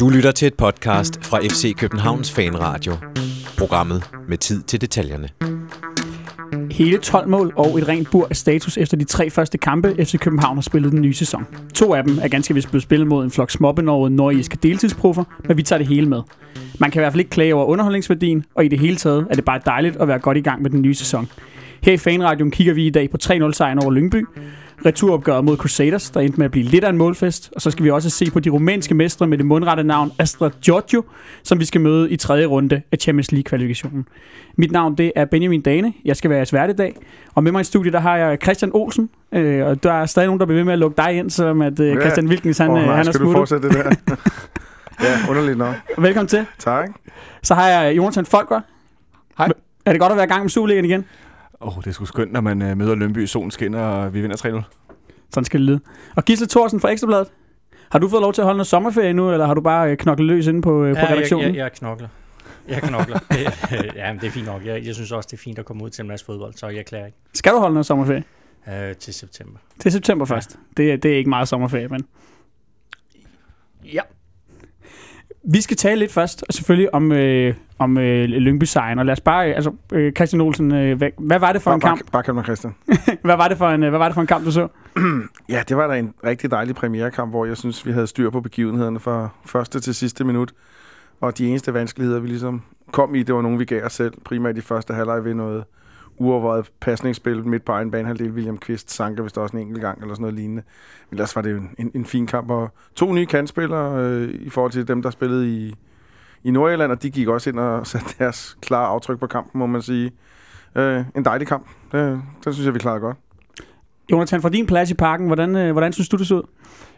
Du lytter til et podcast fra FC Københavns Fanradio. Programmet med tid til detaljerne. Hele 12 mål og et rent bur af status efter de tre første kampe, FC København har spillet den nye sæson. To af dem er ganske vist blevet spillet mod en flok småbenårede nordiske deltidsproffer, men vi tager det hele med. Man kan i hvert fald ikke klage over underholdningsværdien, og i det hele taget er det bare dejligt at være godt i gang med den nye sæson. Her i Fanradioen kigger vi i dag på 3-0-sejren over Lyngby, returopgøret mod Crusaders, der endte med at blive lidt af en målfest, og så skal vi også se på de rumænske mestre med det mundrette navn Astra Giorgio, som vi skal møde i tredje runde af Champions League-kvalifikationen. Mit navn det er Benjamin Dane, jeg skal være jeres vært i dag, og med mig i studiet der har jeg Christian Olsen, øh, og der er stadig nogen, der bliver ved med at lukke dig ind, som at øh, Christian Wilkens han, oh, nej, han er skal du smuttet. fortsætte det der? ja, underligt nok. Velkommen til. Tak. Så har jeg Jonathan Folker. Hej. Er det godt at være i gang med Superligaen igen? Åh, oh, det er sgu skønt, når man øh, møder Lønby, solen skinner, og vi vinder 3-0. Sådan skal det lyde. Og Gisle Thorsen fra Ekstrabladet. Har du fået lov til at holde noget sommerferie nu, eller har du bare øh, knoklet løs inde på, øh, på Ja, redaktionen? Jeg, jeg, jeg knokler. Jeg knokler. Det, ja, men det er fint nok. Jeg, jeg synes også, det er fint at komme ud til en masse fodbold, så jeg klager ikke. Skal du holde noget sommerferie? Øh, til september. Til september først. Det, er- det er ikke meget sommerferie, men... Ja. Vi skal tale lidt først, og selvfølgelig om, øh, om øh, Lyngby-sejren. Og lad os bare... Øh, altså, øh, Christian Olsen, øh, hvad, hvad, var det for Bare, en kamp? bare, bare Christian. Hvad var, det for en, øh, hvad var det for en kamp, du så? Ja, det var da en rigtig dejlig premierekamp, hvor jeg synes, vi havde styr på begivenhederne fra første til sidste minut. Og de eneste vanskeligheder, vi ligesom kom i, det var nogle, vi gav os selv. Primært i første halvleg ved noget uovervejet pasningsspil midt på egen banehalvdel. William Kvist sanker vist også en enkelt gang, eller sådan noget lignende. Men ellers var det jo en, en, en fin kamp. Og to nye kantspillere øh, i forhold til dem, der spillede i, i Nordjylland, og de gik også ind og satte deres klare aftryk på kampen, må man sige. Øh, en dejlig kamp. Det, det synes jeg, vi klarede godt. Jonathan, fra din plads i parken, hvordan, øh, hvordan synes du, det så ud?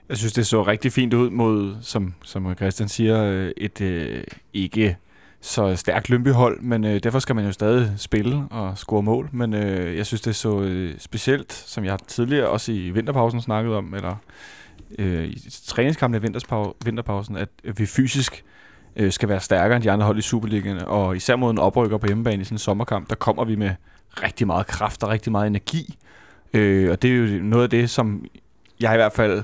Jeg synes, det så rigtig fint ud mod, som, som Christian siger, øh, et øh, ikke så stærkt Lønby-hold, men øh, derfor skal man jo stadig spille og score mål. Men øh, jeg synes, det så øh, specielt, som jeg tidligere også i vinterpausen snakket om, eller øh, i træningskampen i vinterpausen, at vi fysisk øh, skal være stærkere end de andre hold i Superligaen, og især mod en oprykker på hjemmebane i sådan en sommerkamp, der kommer vi med rigtig meget kraft og rigtig meget energi. Øh, og det er jo noget af det, som jeg i hvert fald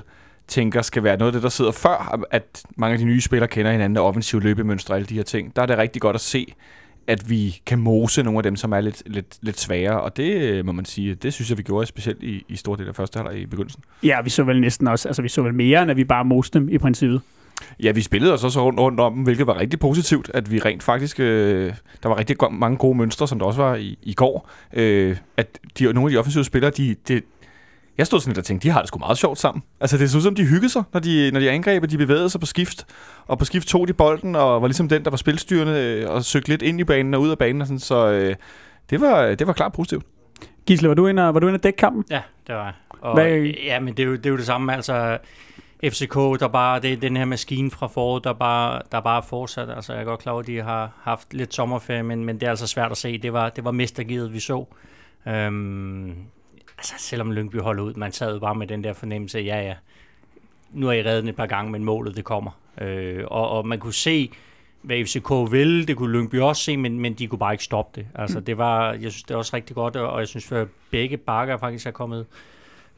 tænker skal være noget af det, der sidder før, at mange af de nye spillere kender hinanden, og offensiv løbemønstre og alle de her ting. Der er det rigtig godt at se, at vi kan mose nogle af dem, som er lidt, lidt, lidt sværere, og det øh, må man sige, det synes jeg, vi gjorde specielt i, i stor del af første halvleg i begyndelsen. Ja, vi så vel næsten også, altså vi så vel mere, end at vi bare moste dem i princippet. Ja, vi spillede os også rundt, rundt om dem, hvilket var rigtig positivt, at vi rent faktisk, øh, der var rigtig mange gode mønstre, som der også var i, i går, øh, at de, nogle af de offensive spillere, de, de, jeg stod sådan lidt og tænkte, de har det sgu meget sjovt sammen. Altså det så ud som, de hyggede sig, når de, når de angreb, og de bevægede sig på skift. Og på skift tog de bolden, og var ligesom den, der var spilstyrende, øh, og søgte lidt ind i banen og ud af banen. Og sådan, så øh, det, var, det var klart positivt. Gisle, var du inde og, var du inde og dække kampen? Ja, det var jeg. Og, Hvad- Ja, men det er, jo, det er jo det samme. Altså, FCK, der bare, det er den her maskine fra foråret, der bare, der bare er fortsat. Altså, jeg er godt klar over, at de har haft lidt sommerferie, men, men det er altså svært at se. Det var, det var mestergivet, vi så. Øhm, altså, selvom Lyngby holder ud, man sad jo bare med den der fornemmelse, ja, ja, nu er I reddet et par gange, men målet det kommer. Øh, og, og man kunne se, hvad FCK ville, det kunne Lyngby også se, men, men de kunne bare ikke stoppe det. Altså, det var, jeg synes, det er også rigtig godt, og jeg synes, at begge bakker faktisk er kommet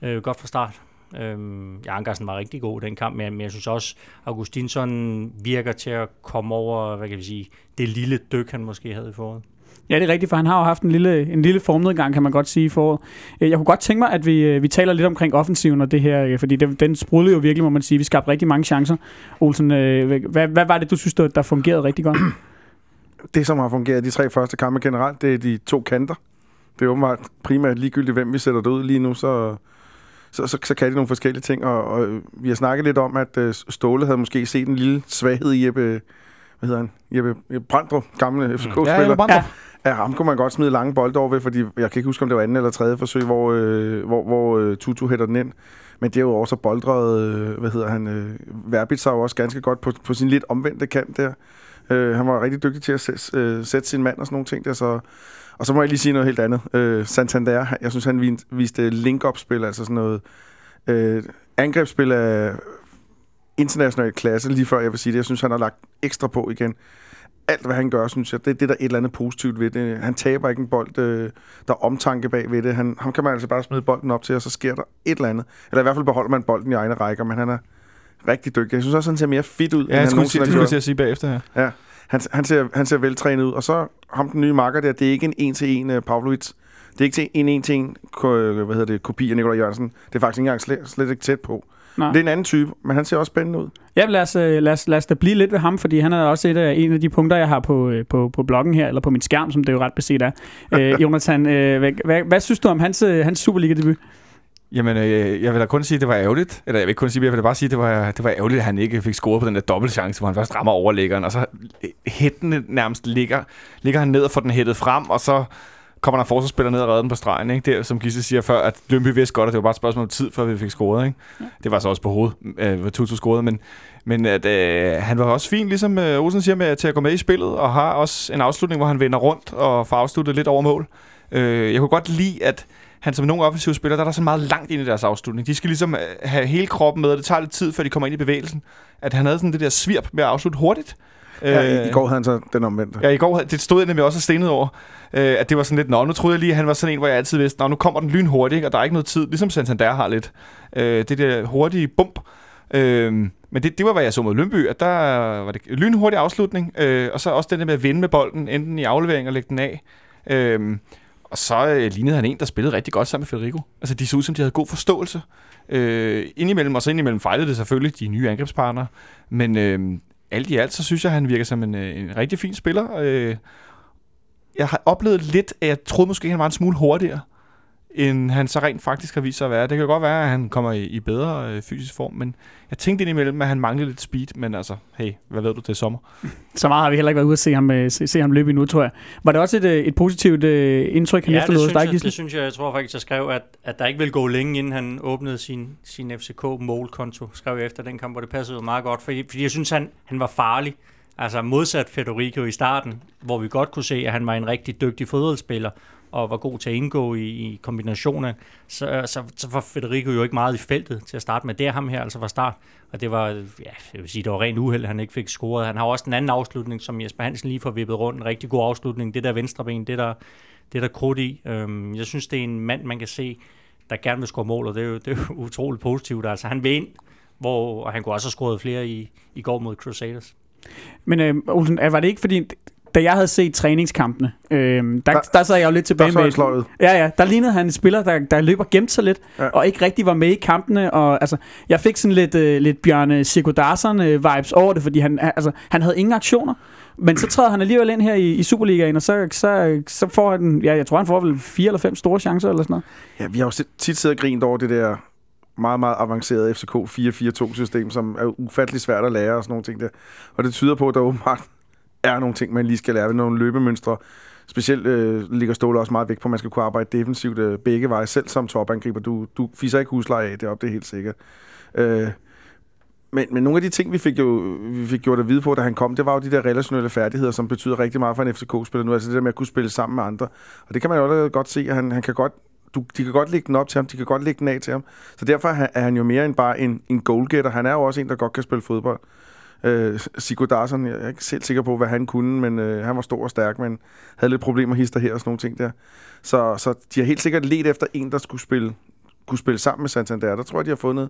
øh, godt fra start. Øhm, ja, Ankersen var rigtig god den kamp, men, men jeg synes også, Augustinsson virker til at komme over, hvad kan vi sige, det lille dyk, han måske havde i foråret. Ja, det er rigtigt, for han har jo haft en lille, en lille formnedgang, kan man godt sige, foråret. Øh, jeg kunne godt tænke mig, at vi, øh, vi taler lidt omkring offensiven og det her, øh, fordi det, den sprudlede jo virkelig, må man sige. Vi skabte rigtig mange chancer. Olsen, hvad, hvad var det, du synes, der, der fungerede rigtig godt? det, som har fungeret de tre første kampe generelt, det er de to kanter. Det er åbenbart primært ligegyldigt, hvem vi sætter det ud lige nu, så, så, så, så kan de nogle forskellige ting. Og, og vi har snakket lidt om, at Ståle havde måske set en lille svaghed i Jeppe, hvad hedder han? Jeppe, Jeppe Brandrup, gamle FCK-spiller. Ja, ja, Ja. Ja, ham kunne man godt smide lange bolde over ved, fordi jeg kan ikke huske, om det var anden eller tredje forsøg, hvor, øh, hvor, hvor øh, Tutu hætter den ind. Men det er jo også boldret, øh, hvad hedder han, øh, Verbitz jo også ganske godt på, på sin lidt omvendte kant der. Øh, han var rigtig dygtig til at sætte, øh, sætte sin mand og sådan nogle ting der, så... Og så må jeg lige sige noget helt andet. Øh, Santander, jeg synes, han viste, viste link-up-spil, altså sådan noget øh, angrebsspil af international klasse, lige før jeg vil sige det. Jeg synes, han har lagt ekstra på igen alt, hvad han gør, synes jeg, det, det er der et eller andet positivt ved det. Han taber ikke en bold, øh, der er omtanke bag ved det. Han, ham kan man altså bare smide bolden op til, og så sker der et eller andet. Eller i hvert fald beholder man bolden i egne rækker, men han er rigtig dygtig. Jeg synes også, han ser mere fit ud, Ja, jeg han skulle, sige, det skulle jeg sige bagefter her. Han, han, ser, han ser veltrænet ud. Og så ham den nye makker der, det er ikke en en-til-en uh, Pavlovic. Det er ikke en en-til-en øh, hvad hedder det, kopi af Nikolaj Jørgensen. Det er faktisk ikke engang slet, slet ikke tæt på. Nej. Det er en anden type, men han ser også spændende ud. Ja, lad os, øh, lad, os, lad os da blive lidt ved ham, fordi han er også et af, en af de punkter, jeg har på, øh, på, på bloggen her, eller på min skærm, som det jo ret beset er. Øh, Jonathan, øh, hvad, hvad, hvad synes du om hans, øh, hans Superliga-debut? Jamen, øh, jeg vil da kun sige, at det var ærgerligt. Eller jeg vil ikke kun sige, jeg vil da bare sige, at det var, det var ærgerligt, at han ikke fik scoret på den der dobbeltchance, hvor han først rammer overlæggeren, og så hættende nærmest ligger, ligger han ned og får den hættet frem, og så kommer der en forsvarsspiller ned og redder den på stregen. Ikke? Det, er, som Gisse siger før, at Lønby vidste godt, at det var bare et spørgsmål om tid, før vi fik scoret. Ikke? Ja. Det var så også på hovedet, øh, Tutu scorede, men, men at, øh, han var også fin, ligesom øh, Olsen siger, med, til at gå med i spillet, og har også en afslutning, hvor han vender rundt og får afsluttet lidt over mål. Øh, jeg kunne godt lide, at han som nogle offensive spillere, der er der så meget langt ind i deres afslutning. De skal ligesom øh, have hele kroppen med, og det tager lidt tid, før de kommer ind i bevægelsen. At han havde sådan det der svirp med at afslutte hurtigt. Ja, i, I går havde han så den omvendte. Ja, i går, det stod jeg nemlig også og stenet over, øh, at det var sådan lidt, nå, nu troede jeg lige, at han var sådan en, hvor jeg altid vidste, nå, nu kommer den lynhurtigt, ikke? og der er ikke noget tid, ligesom Santander har lidt. Øh, det der hurtige bump. Øh, men det, det var, hvad jeg så mod Lønby, at der var det lynhurtig afslutning, øh, og så også den der med at vinde med bolden, enten i aflevering og lægge den af. Øh, og så øh, lignede han en, der spillede rigtig godt sammen med Federico. Altså, de så ud som, de havde god forståelse. Øh, indimellem, og så indimellem fejlede det selvfølgelig, de nye angrebspartnere. Men øh, alt i alt, så synes jeg, at han virker som en, øh, en rigtig fin spiller. Øh, jeg har oplevet lidt, at jeg troede måske, at han var en smule hurtigere, end han så rent faktisk har vist sig at være. Det kan godt være, at han kommer i, i bedre øh, fysisk form, men jeg tænkte indimellem, at han manglede lidt speed, men altså, hey, hvad ved du til sommer? Så meget har vi heller ikke været ude at se ham, øh, se, se ham løbe endnu, tror jeg. Var det også et, øh, et positivt øh, indtryk, han Ja, det efterlod hos synes, dig, jeg, Gisle? det synes jeg. Jeg tror faktisk, jeg skrev, at, at der ikke ville gå længe, inden han åbnede sin, sin FCK-målkonto. Skrev jeg efter den kamp, hvor det passede meget godt. Fordi, fordi jeg synes, han, han var farlig. Altså modsat Federico i starten, hvor vi godt kunne se, at han var en rigtig dygtig fodboldspiller og var god til at indgå i, i kombinationer, så, så, så var Federico jo ikke meget i feltet til at starte med. Det er ham her altså fra start, og det var, ja, jeg vil sige, det var rent uheld, han ikke fik scoret. Han har også en anden afslutning, som Jesper Hansen lige får vippet rundt. En rigtig god afslutning. Det der venstre ben, det der, det der krudt i. Øhm, jeg synes, det er en mand, man kan se, der gerne vil score mål, og det er jo, det er jo utroligt positivt. Altså, han vil ind, hvor, og han kunne også have scoret flere i, i går mod Crusaders. Men øh, Olsen, var det ikke fordi, da jeg havde set træningskampene, øh, der, der, der sad jeg jo lidt Der tilbage han med... sløjet. Ja, ja, der lignede han en spiller, der, der løber gemt sig lidt, ja. Og ikke rigtig var med i kampene. Og, altså, jeg fik sådan lidt, øh, lidt Bjørne Sigurdarsson-vibes over det, fordi han, altså, han havde ingen aktioner. Men så træder han alligevel ind her i, i Superligaen, og så, så, så får han, ja, jeg tror, han får vel fire eller fem store chancer eller sådan noget. Ja, vi har jo tit siddet og grint over det der meget, meget avancerede FCK 4-4-2-system, som er ufattelig svært at lære og sådan nogle ting der. Og det tyder på, at der åbenbart er nogle ting, man lige skal lære ved nogle løbemønstre. Specielt øh, ligger Ståle også meget vægt på, at man skal kunne arbejde defensivt øh, begge veje, selv som topangriber. Du, du fiser ikke husleje af deroppe, det er helt sikkert. Øh, men, men nogle af de ting, vi fik, jo, vi fik gjort at vide på, da han kom, det var jo de der relationelle færdigheder, som betyder rigtig meget for en FCK-spiller nu. Altså det der med at kunne spille sammen med andre. Og det kan man jo allerede godt se, at han, han kan godt du, de kan godt lægge den op til ham, de kan godt lægge den af til ham. Så derfor er han- er han jo mere end bare en, en goalgetter. Han er jo også en, der godt kan spille fodbold. Øh, Sigurd Darsson, jeg er ikke selv sikker på, hvad han kunne, men øh, han var stor og stærk, men havde lidt problemer hister her og sådan nogle ting der. Så, så de har helt sikkert let efter en, der skulle spille, kunne spille sammen med Santander. Der tror jeg, de har fundet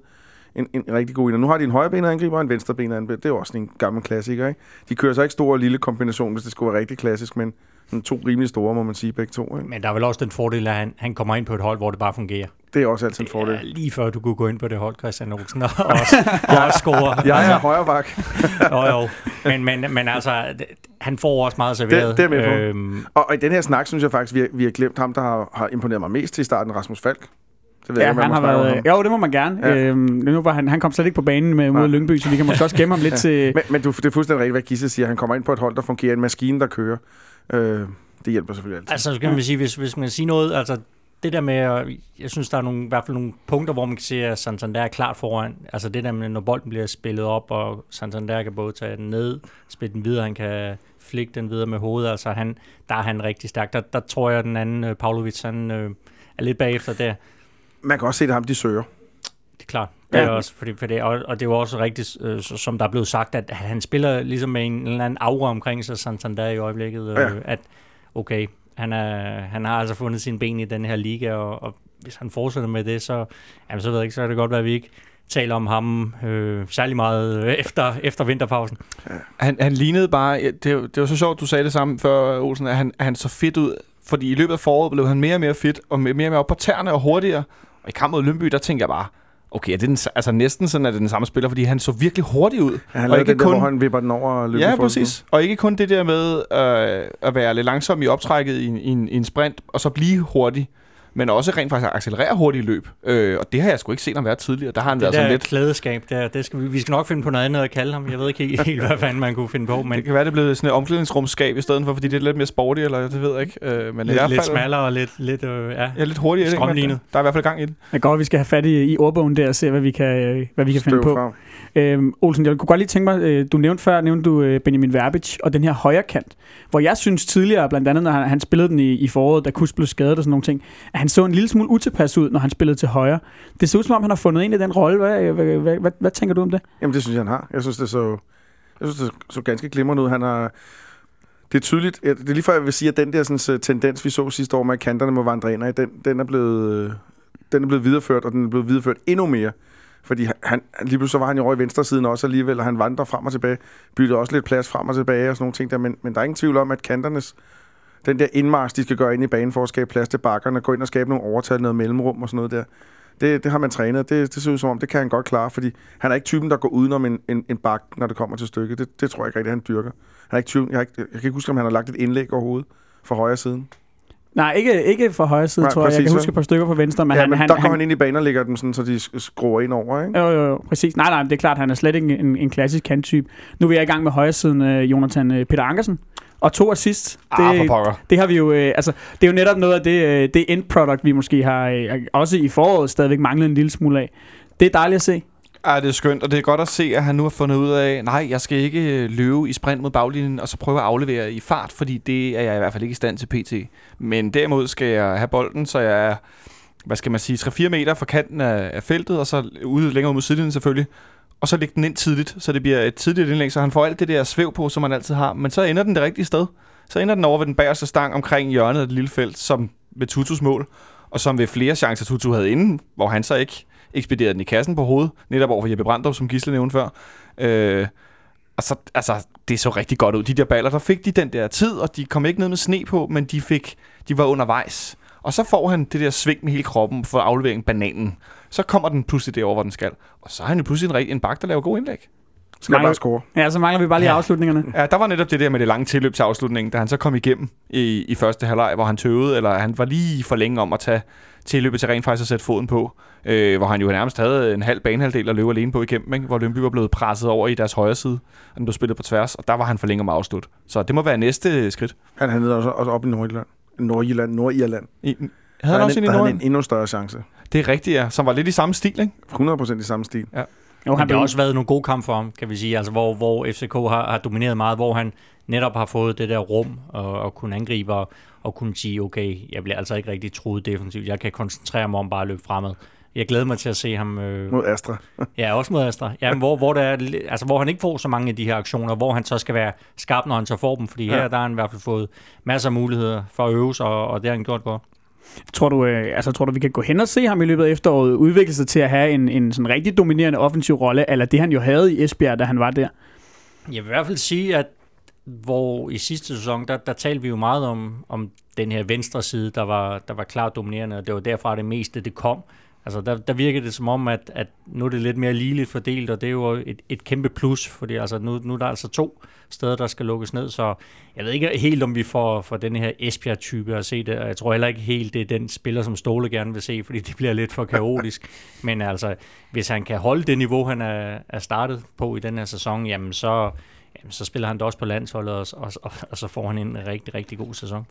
en, en, rigtig god en. Nu har de en højrebenet angriber og en venstrebenet angriber. Det er jo også en gammel klassiker, ikke? De kører så ikke stor og lille kombination, hvis det skulle være rigtig klassisk, men to rimelig store, må man sige, begge to. Ikke? Men der er vel også den fordel, at han, han kommer ind på et hold, hvor det bare fungerer. Det er også altid en fordel. Ja, lige før du kunne gå ind på det hold, Christian Olsen, og også, og også score. Jeg er højre bak. jo, jo. Men, men, men altså, han får også meget serveret. Det- det er med på. Øhm, Og, og i den her snak, synes jeg faktisk, vi har, vi har glemt ham, der har, har imponeret mig mest til i starten, Rasmus Falk. Det ved Ja, jeg han man har været, jo, det må man gerne. Ja. Ja. Øhm, nu var han, han kom slet ikke på banen med, mod. Lyngby, så vi kan måske også gemme ham lidt til... Men, men du, det er fuldstændig rigtigt, hvad Gisse siger. Han kommer ind på et hold, der fungerer. En maskine, der kører. Øh, det hjælper selvfølgelig altid. altså, så kan man sige, hvis, hvis man kan sige noget, altså, det der med, jeg synes, der er nogle, i hvert fald nogle punkter, hvor man kan se, at Santander er klart foran. Altså det der med, når bolden bliver spillet op, og Santander kan både tage den ned, spille den videre, han kan flikke den videre med hovedet. Altså han, der er han rigtig stærk. Der, der tror jeg, at den anden uh, Pavlovic, han øh, er lidt bagefter der. Man kan også se, at det ham, de søger. Det er klart. Det er Ja. også, fordi, for det, og, og det er jo også rigtigt, øh, som der er blevet sagt, at han spiller ligesom med en eller anden aura omkring sig, Santander i øjeblikket. Øh, Ja. At okay, han, er, han har altså fundet sine ben i den her liga, og, og hvis han fortsætter med det, så, jamen, så ved jeg ikke, så kan det godt være, at vi ikke taler om ham øh, særlig meget øh, efter, efter vinterpausen. Han, han lignede bare... ja, Det, var- det var så sjovt, du sagde det samme før, Olsen, at han, han så fedt ud. Fordi i løbet af foråret blev han mere og mere fedt, og mere og mere op på tæerne og hurtigere. Og i kamp mod Lønby, der tænkte jeg bare, okay, er det den, altså næsten sådan, at det er den samme spiller, fordi han så virkelig hurtigt ud. Ja, han Og ikke der, kun- hvor han vipper den over og Ja, præcis. Og ikke kun det der med øh, at være lidt langsom i optrækket i, en- i, en, i en sprint, og så blive hurtig, men også rent faktisk at accelerere hurtigt i løb. Øh, og det har jeg sgu ikke set ham være tidligere. Der har han Det været der sådan lidt... klædeskab, der, det skal vi, vi skal nok finde på noget andet at kalde ham. Jeg ved ikke helt, hvad fanden man kunne finde på, men Det kan være, det er blevet sådan et omklædningsrumskab i stedet for, fordi det er lidt mere sporty, eller det ved jeg ikke. Øh, men i lidt, hvert lidt fald, smallere og lidt, lidt øh, ja. Ja, lidt hurtigere. Strømlignet. Der er i hvert fald gang i den. Det er godt, at vi skal have fat i, i ordbogen der og se, hvad vi kan, øh, hvad vi kan finde Støv på. frem. Øhm, Olsen, jeg kunne godt lige tænke mig, øh, du nævnte før, nævnte du øh, Benjamin Verbic og den her højre kant, hvor jeg synes tidligere, blandt andet når han, han spillede den i, i foråret, da Kus blev skadet og sådan nogle ting, at han så en lille smule utilpas ud, når han spillede til højre. Det ser ud som om, han har fundet ind i den rolle. Hvad, hvad, hvad, hvad, hvad tænker du om det? Jamen, det synes jeg, han har. Jeg synes, det så, jeg synes, det så ganske glimrende ud. Han har, det er tydeligt. Det er lige før, jeg vil sige, at den der sådan, øh, tendens, vi så sidste år med, at kanterne må vandre ind, den, den, er blevet, øh, den er blevet videreført, og den er blevet videreført endnu mere. Fordi han, han, lige pludselig så var han jo over i venstre siden også alligevel, og han vandrer frem og tilbage, bytter også lidt plads frem og tilbage og sådan nogle ting der, men, men der er ingen tvivl om, at kanternes, den der indmarsch, de skal gøre ind i banen for at skabe plads til bakkerne, gå ind og skabe nogle overtal, noget mellemrum og sådan noget der, det, det har man trænet. Det, det ser ud som om, det kan han godt klare, fordi han er ikke typen, der går udenom en, en, en bak, når det kommer til stykket. Det, det tror jeg ikke rigtig, han dyrker. Han er ikke typen, jeg, ikke, jeg kan ikke huske, om han har lagt et indlæg overhovedet fra højre siden. Nej, ikke, ikke fra højre side, Nej, tror jeg. Jeg kan huske et par stykker på venstre, men ja, han... men han, der går han, han ind i banen og lægger dem sådan, så de sk- skruer ind over, ikke? Jo, jo, jo, præcis. Nej, nej, det er klart, han er slet ikke en, en klassisk kanttype. Nu er vi i gang med højre siden, øh, Jonathan øh, Peter Ankersen. Og to assist. Ah, for Det, pokker. det har vi jo, øh, altså, det er jo netop noget af det, øh, det end product, vi måske har, øh, også i foråret stadigvæk manglet en lille smule af. Det er dejligt at se. Ja, det er skønt, og det er godt at se, at han nu har fundet ud af, nej, jeg skal ikke øh, løbe i sprint mod baglinjen, og så prøve at aflevere i fart, fordi det er jeg i hvert fald ikke i stand til pt. Men derimod skal jeg have bolden, så jeg er, hvad skal man sige, 3-4 meter fra kanten af, af feltet, og så ude længere ud mod sidelinjen selvfølgelig, og så lægge den ind tidligt, så det bliver et tidligt indlæg, så han får alt det der svæv på, som han altid har, men så ender den det rigtige sted. Så ender den over ved den bagerste stang omkring hjørnet af det lille felt, som ved Tutus mål, og som ved flere chancer Tutu havde inden, hvor han så ikke ekspederede den i kassen på hovedet, netop over for Jeppe Brandrup, som Gisle nævnte før. Øh, og så, altså, det så rigtig godt ud. De der baller, der fik de den der tid, og de kom ikke ned med sne på, men de fik, de var undervejs. Og så får han det der sving med hele kroppen for afleveringen bananen. Så kommer den pludselig derover, hvor den skal. Og så er han jo pludselig en, rigtig- en bak, der laver god indlæg. Skal Mangler- bare score. Ja, så mangler vi bare lige Ja. afslutningerne. Ja, der var netop det der med det lange tilløb til afslutningen, da han så kom igennem i, i første halvleg, hvor han tøvede, eller han var lige for længe om at tage tilløbet til rent faktisk at sætte foden på, øh, hvor han jo nærmest havde en halv banehalvdel at løbe alene på igennem, ikke? hvor Lønby var blevet presset over i deres højre side, og den blev spillet på tværs, og der var han for længe om at afslutte. Så det må være næste skridt. Han havde også, også op i Nordjylland. Nordjylland, Nordirland. I, havde han også en der Norden? en endnu større chance. Det er rigtigt, ja. Som var lidt i samme stil, ikke? 100% i samme stil. Jo, Men han det har blev, også været nogle gode kampe for ham, kan vi sige, altså hvor, hvor FCK har, har domineret meget, hvor han netop har fået det der rum og, og kunne angribe og, og kunne sige, okay, jeg bliver altså ikke rigtig truet defensivt, jeg kan koncentrere mig om bare at løbe fremad. Jeg glæder mig til at se ham, øh, Mod Astra. ja, også mod Astra, ja, hvor, hvor, der er, altså, hvor han ikke får så mange af de her aktioner, hvor han så skal være skarp, når han så får dem, fordi her Ja. der har han i hvert fald fået masser af muligheder for at øve sig, og, og det har han gjort godt tror, du, øh, altså, tror du, vi kan gå hen og se ham i løbet af efteråret udvikle sig til at have en, en sådan rigtig dominerende offensiv rolle, eller det han jo havde i Esbjerg, da han var der? Jeg vil i hvert fald sige, at hvor i sidste sæson, der, der talte vi jo meget om, om den her venstre side, der var, der var klart dominerende, og det var derfra det meste, det kom. Altså, der, der virkede det som om, at, at nu er det lidt mere ligeligt fordelt, og det er jo et, et kæmpe plus, fordi altså, nu, nu er der altså to steder, der skal lukkes ned, så jeg ved ikke helt, om vi får, får den her Esbjerg-type at se det, og jeg tror heller ikke helt, det er den spiller, som Ståle gerne vil se, fordi det bliver lidt for kaotisk. Men altså, hvis han kan holde det niveau, han er, er startet på i den her sæson, jamen så, jamen, så spiller han da også på landsholdet, og, og, og, og så får han en rigtig, rigtig god sæson.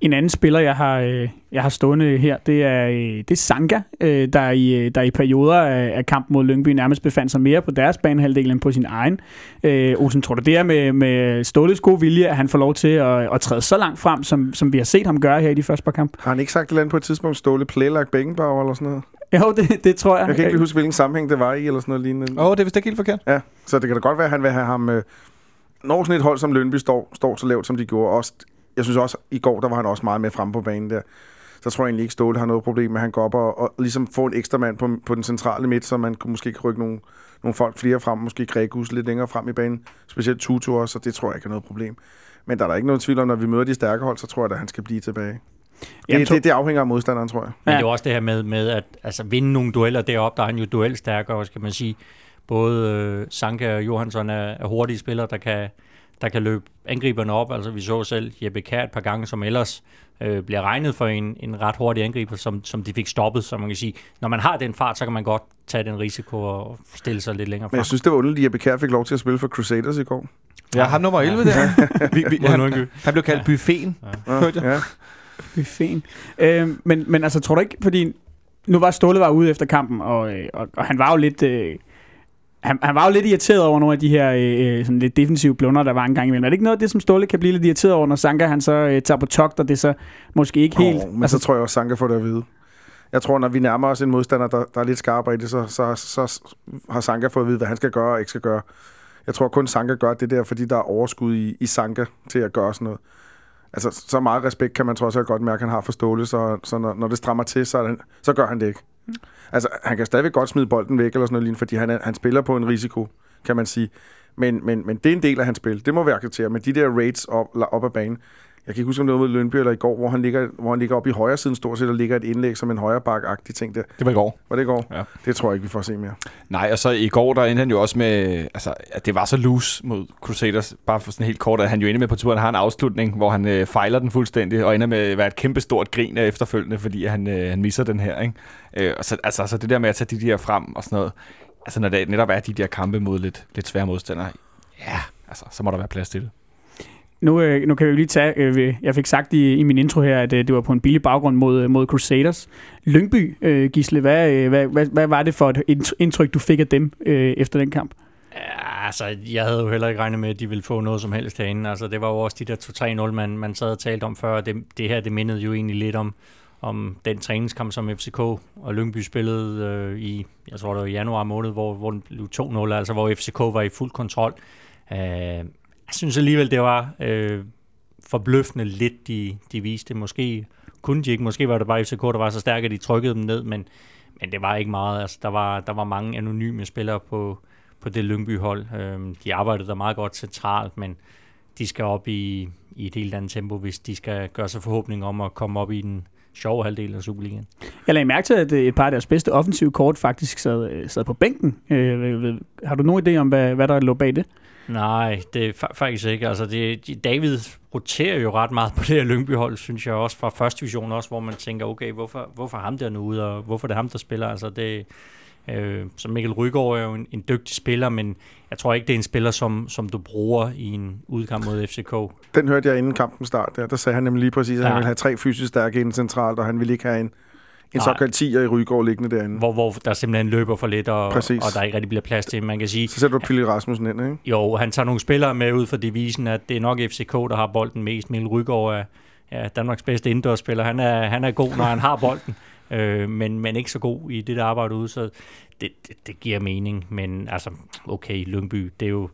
En anden spiller, jeg har, øh, jeg har stående her, det er, øh, det er Sanka, øh, der, i, der i perioder af, af kampen mod Lyngby nærmest befandt sig mere på deres banehalvdel end på sin egen. Øh, Olsen, tror du det er med, med Ståles gode vilje, at han får lov til at, at træde så langt frem, som, som vi har set ham gøre her i de første par kampe? Har han ikke sagt et eller andet på et tidspunkt, Ståle Playlagt Beckenbauer eller sådan noget? Jo, det, det tror jeg. Jeg kan ikke lige huske, hvilken sammenhæng det var i, eller sådan noget lignende. Åh, oh, det er vist ikke helt forkert. Ja, så det kan da godt være, at han vil have ham... Øh, når sådan et hold som Lønby står, står så lavt, som de gjorde, også, jeg synes også, i går, der var han også meget med fremme på banen der. så tror jeg egentlig ikke, Ståle har noget problem med, at han går op og, og ligesom får en ekstra mand på, på den centrale midt, så man kunne måske kan rykke nogle, nogle folk flere frem, måske Gregus lidt længere frem i banen, specielt Tutu også, så det tror jeg ikke er noget problem. Men der er der ikke noget tvivl om, når vi møder de stærke hold, så tror jeg, at han skal blive tilbage. Jamen, Det, to- det, det afhænger af modstanderen, tror jeg. Men det er jo også det her med, med at altså, vinde nogle dueller deroppe, der er han jo duelstærkere, skal man sige. Både øh, Sanka og Johansson er, er hurtige spillere, der kan, der kan løbe angriberne op. Altså vi så selv Jeppe Kær et par gange, som ellers øh, bliver regnet for en, en ret hurtig angriber, som, som de fik stoppet. Så man kan sige, når man har den fart, så kan man godt tage den risiko og stille sig lidt længere Men frem. jeg synes, det var underligt, at Jeppe Kjær fik lov til at spille for Crusaders i går. Ja, ham nummer 11 der. vi, vi, han, han blev kaldt buffeten. Hørte jeg? Ja. Buffeten. Øh, men, men altså, tror du ikke, fordi nu var Ståle var ude efter kampen, og, øh, og, og han var jo lidt... Øh, han, han var jo lidt irriteret over nogle af de her øh, sådan lidt defensive blunder, der var en gang imellem. Er det ikke noget af det, som Ståle kan blive lidt irriteret over, når Sanka han så øh, tager på togt, og det så måske ikke helt... Oh, men altså, så tror jeg også, Sanka får det at vide. Jeg tror, når vi nærmer os en modstander, der, der er lidt skarpere i det, så, så, så har Sanka fået at vide, hvad han skal gøre og ikke skal gøre. Jeg tror kun, Sanka gør det der, fordi der er overskud i, i Sanka til at gøre sådan noget. Altså, så meget respekt kan man trods alt godt mærke, at han har for Ståle, så, så når, når det strammer til, så, det, så gør han det ikke. Altså, han kan stadigvæk godt smide bolden væk eller sådan noget lignende, fordi han, er, han spiller på en risiko, kan man sige. Men, men, men det er en del af hans spil. Det må vi acceptere. Men de der raids op, op ad banen, jeg kan ikke huske, om det var mod Lønby eller i går, hvor han ligger, hvor han ligger op i højre siden stort set, og ligger et indlæg som en højre bak-agtig ting der. Det var i går. Var det i går? Ja. Det tror jeg ikke, vi får se mere. Nej, og så i går, der endte han jo også med, altså, at det var så loose mod Crusaders, bare for sådan helt kort, at han jo ender med på turen har en afslutning, hvor han øh, fejler den fuldstændig, og ender med at være et kæmpe stort grin af efterfølgende, fordi han, øh, han misser den her, ikke? Øh, og så, altså, så det der med at tage de der frem og sådan noget, altså når det netop er de der kampe mod lidt, lidt svære modstandere, ja, altså, så må der være plads til det. Nu, øh, nu kan vi jo lige tage, øh, jeg fik sagt i, i min intro her, at øh, det var på en billig baggrund mod, øh, mod Crusaders. Lyngby, øh, Gisle, hvad, øh, hvad, hvad, hvad var det for et indtryk, du fik af dem øh, efter den kamp? Ja, altså, jeg havde jo heller ikke regnet med, at de ville få noget som helst herinde. Altså, det var jo også de der 2-3-0, man, man sad og talte om før. Det, det her, det mindede jo egentlig lidt om, om den træningskamp, som FCK og Lyngby spillede øh, i, jeg tror det var i januar måned, hvor, hvor den blev 2-0, altså hvor FCK var i fuld kontrol. Øh, jeg synes alligevel, det var øh, forbløffende lidt, de, de viste. Måske kunne de ikke, måske var det bare FCK, der var så stærke, at de trykkede dem ned, men, men det var ikke meget. Altså, der, var, der var mange anonyme spillere på, på det Lyngby-hold. Øh, de arbejdede der meget godt centralt, men de skal op i, i et helt andet tempo, hvis de skal gøre sig forhåbning om at komme op i den sjove halvdel af Superligaen. Jeg lagde mærke til, at øh, et par af deres bedste offensive kort faktisk sad, øh, sad på bænken. Øh, har du nogen idé om, hvad, hvad der lå bag det? Nej, det er fa- faktisk ikke. Altså, det, de- David roterer jo ret meget på det her Lyngby-hold, synes jeg også, fra første division også, hvor man tænker, okay, hvorfor, hvorfor er ham der nu ude, og hvorfor er det ham, der spiller? Altså, det, øh, så Mikkel Rygaard er jo en, en dygtig spiller, men jeg tror ikke, det er en spiller, som, som du bruger i en udkamp mod FCK. Den hørte jeg inden kampen start. Der, der sagde han nemlig lige præcis, at ja. Han ville have tre fysisk stærke inden centralt, og han ville ikke have en, en såkaldt 10'er i Rygård liggende derinde. hvor, hvor der simpelthen løber for lidt, og, Præcis. og der ikke rigtig bliver plads til. Man kan sige, Så sætter du Pille Rasmussen ind, ikke? jo, han tager nogle spillere med ud for devisen, at det er nok FCK, der har bolden mest. Mikkel Rygaard er ja, Danmarks bedste indendørsspiller. Han er, han er god, når han har bolden, øh, men, men ikke så god i det der arbejde ude, så det, det, det giver mening. Men altså, okay, Lyngby, det er jo,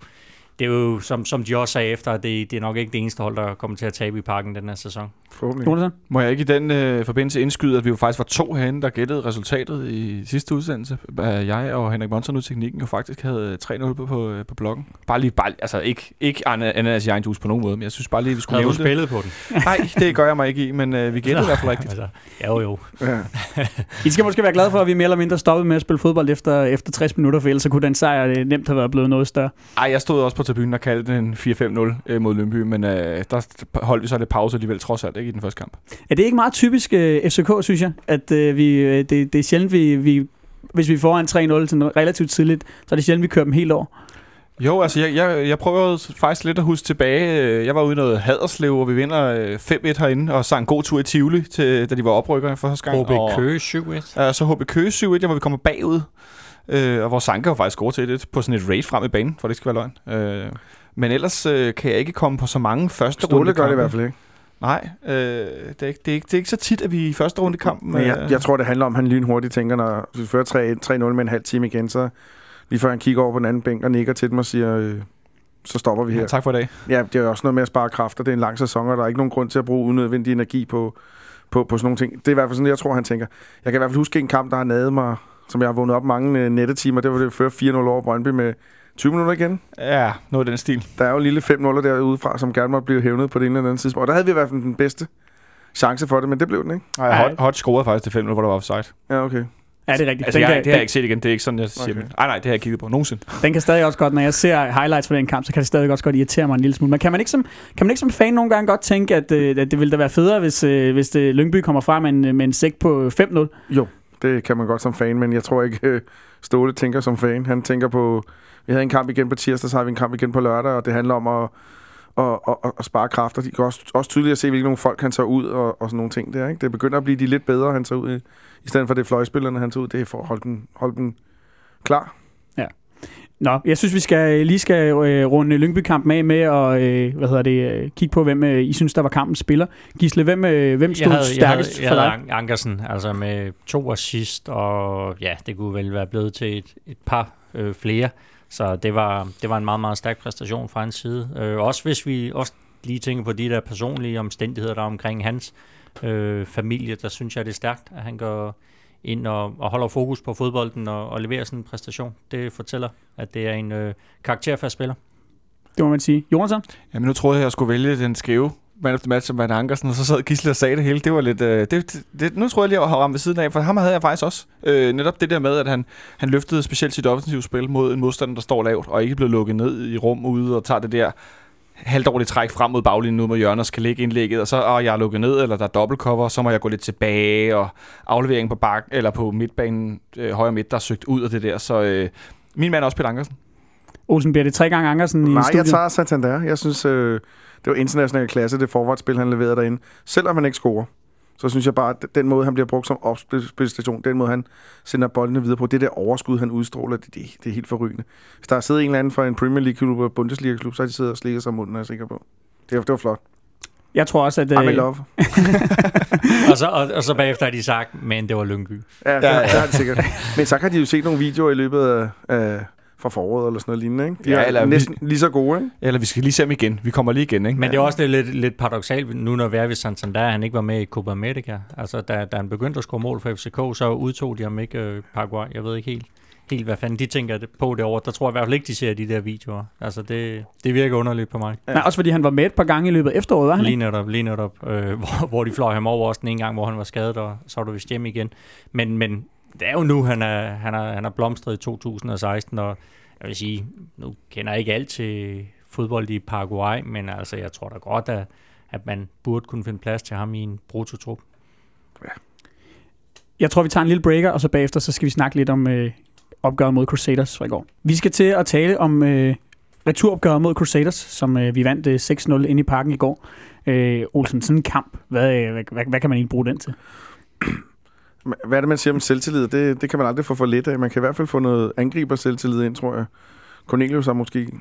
det er jo som, som de også sagde efter, at det, det er nok ikke det eneste hold, der kommer til at tabe i parken den her sæson. Forhåbentlig. Må jeg ikke i den øh, forbindelse indskyde, at vi jo faktisk var to herinde, der gættede resultatet i sidste udsendelse. Øh, Jeg og Henrik Monson ud teknikken jo faktisk havde 3-0 på, på, øh, på bloggen. Bare lige, bare, altså ikke, ikke ananas i egen juice på nogen måde, men jeg synes bare lige, vi skulle nævne det. spillet på den? Nej, det gør jeg mig ikke i, men øh, vi gættede i hvert fald rigtigt. Altså, jo, jo. Ja. I skal måske være glade for, at vi mere eller mindre stoppede med at spille fodbold efter, efter 60 minutter, for ellers så kunne den sejr øh, nemt have været blevet noget større. Ej, jeg stod også på tribunen og kaldte den 4-5-0 øh, mod Lønby, men øh, der holdt vi så lidt pause alligevel trods alt ikke i den første kamp. Er det ikke meget typisk øh, FCK, synes jeg? At øh, vi, øh, det, det er sjældent, vi, vi, hvis vi får en 3-0 til noget relativt tidligt, så er det sjældent, vi kører dem helt over. Jo, altså jeg, jeg, jeg prøver faktisk lidt at huske tilbage. Øh, Jeg var ude i noget Haderslev, hvor vi vinder øh, 5-1 herinde, og sang en god tur i Tivoli, til, da de var oprykker for første gang. HB og, Køge 7-1. Ja, så HB Køge 7-1, der hvor vi kommer bagud. Øh, og hvor Sanka jo faktisk scorer til det på sådan et raid frem i banen, for det skal være løgn. Øh, men ellers øh, kan jeg ikke komme på så mange første Ståle runde gør det i hvert fald ikke. Nej, øh, det, er ikke, det, er ikke, det er ikke så tit, at vi i første runde kampen... Men jeg, jeg tror, det handler om, at han lynhurtigt tænker, når vi fører 3-0 med en halv time igen, så lige før han kigger over på den anden bænk og nikker til dem og siger, øh, så stopper vi her. Ja, tak for i dag. Ja, det er også noget med at spare kræfter. Det er en lang sæson, og der er ikke nogen grund til at bruge unødvendig energi på, på, på sådan nogle ting. Det er i hvert fald sådan, jeg tror, han tænker. Jeg kan i hvert fald huske en kamp, der har nadet mig, som jeg har vågnet op mange øh, nettetimer. Det var det før 4-0 over Brøndby med 20 minutter igen. Ja, noget af den stil. Der er jo en lille 5 0 derude fra, som gerne måtte blive hævnet på det ene eller andet tidspunkt. Og der havde vi i hvert fald den bedste chance for det, men det blev den ikke. Nej. Hot, Hot scorede faktisk til 5 hvor der var offside. Ja, okay. Ja, det er rigtigt. Altså, den, jeg, kan, det har jeg ikke set igen. Det er ikke sådan, jeg siger Okay. Nej, nej, det har jeg kigget på nogensinde. den kan stadig også godt, når jeg ser highlights fra den kamp, så kan det stadig også godt irritere mig en lille smule. Men kan man ikke som, kan man ikke som fan nogle gange godt tænke, at, øh, at det ville da være federe, hvis, øh, hvis det, Lyngby kommer frem med en, med en sæk på 5-0? Jo, det kan man godt som fan, men jeg tror ikke, øh, Ståle tænker som fan. Han tænker på, vi havde en kamp igen på tirsdag, så har vi en kamp igen på lørdag, og det handler om at, at, at, at, spare kræfter. De kan også, også tydeligt at se, hvilke nogle folk han tager ud, og, og sådan nogle ting der. Ikke? Det begynder at blive de lidt bedre, han tager ud, i, i stedet for det fløjspillerne, han tager ud. Det er for at holde dem, holde dem klar. Nå, jeg synes, vi skal lige skal øh, runde Lyngby-kampen af med at øh, hvad hedder det, øh, kigge på, hvem øh, I synes, der var kampens spiller. Gisle, hvem, øh, hvem stod jeg havde, stærkest jeg for havde, dig? jeg havde Ankersen, altså med to assist, og ja, det kunne vel være blevet til et, et par øh, flere. Så det var, det var en meget, meget stærk præstation fra hans side. Øh, også hvis vi også lige tænker på de der personlige omstændigheder, der er omkring hans øh, familie, der synes jeg, det er stærkt, at han går ind og, og holder fokus på fodbolden og, og leverer sådan en præstation. Det fortæller, at det er en øh, karakterfast spiller. Det må man sige. Jonathan? Jamen, nu troede jeg, jeg skulle vælge den skæve man efter match som Van Ankersen, og så sad Gisle og sagde det hele. Det var lidt... Øh, det, det, nu tror jeg lige, at jeg har ramt ved siden af, for ham havde jeg faktisk også. Øh, netop det der med, at han, han løftede specielt sit offensive spil mod en modstander, der står lavt, og ikke blev lukket ned i rum ude og tager det der halvdårligt træk frem mod baglinjen ud mod hjørnet og skal lægge indlægget, og så er jeg er lukket ned, eller der er dobbeltcover, så må jeg gå lidt tilbage, og aflevering på bak, eller på midtbanen, øh, højre midt, der er søgt ud af det der. Så øh, min mand er også Peter Ankersen. Olsen, bliver det tre gange Ankersen i Nej, studiet? jeg tager Santander. Jeg synes, øh, det var international klasse, det forvartsspil, han leverede derinde. Selvom han ikke scorer, så synes jeg bare, at den måde, han bliver brugt som opspilstation, den måde, han sender boldene videre på, det der overskud, han udstråler, det, det, det er helt forrygende. Hvis der er siddet en eller anden fra en Premier League-klub og Bundesliga-klub, så har de siddet og slikket sig om munden, er jeg sikker på. Det var, det var flot. Jeg tror også, at... I'm in Øh, love. og, så, og, og så bagefter har de sagt, men det var Lyngby. Ja, ja, ja. det har de sikkert. Men så kan de jo se nogle videoer i løbet af, af fra foråret eller sådan noget lignende, ikke? De Ja, er eller vi- næsten lige så gode, ikke? Eller vi skal lige se ham igen. Vi kommer lige igen, ikke? Men det er også lidt, lidt paradoxalt nu, når Vervis Santander han ikke var med i Copa America. Altså, da, da han begyndte at score mål for FCK, så udtog de ham ikke øh, Paraguay. Jeg ved ikke helt, helt, hvad fanden de tænker det- på derovre. Der tror jeg i hvert fald ikke, de ser de der videoer. Altså, det, det virker underligt på mig. Nej, også fordi han var med et par gange i løbet af efteråret, var han Lige netop, lige netop øh, hvor, hvor de fløj ham over også den ene gang, hvor han var skadet, og så var du vist hjem igen. Men, men det er jo nu, han er, han er, han er blomstret i 2016, og jeg vil sige, nu kender jeg ikke alt til fodbold i Paraguay, men altså, jeg tror da godt, at, at man burde kunne finde plads til ham i en brutotrup. Ja. Jeg tror, vi tager en lille breaker, og så bagefter så skal vi snakke lidt om øh, opgøret mod Crusaders fra i går. Vi skal til at tale om øh, returopgøret mod Crusaders, som øh, vi vandt øh, 6-0 inde i parken i går. Øh, Olsen, sådan en kamp, hvad, øh, hvad, hvad, hvad kan man egentlig bruge den til? Hvad er det, man siger om selvtillid? Det, det kan man aldrig få for lidt af. Man kan i hvert fald få noget angriber selvtillid ind, tror jeg. Cornelius har måske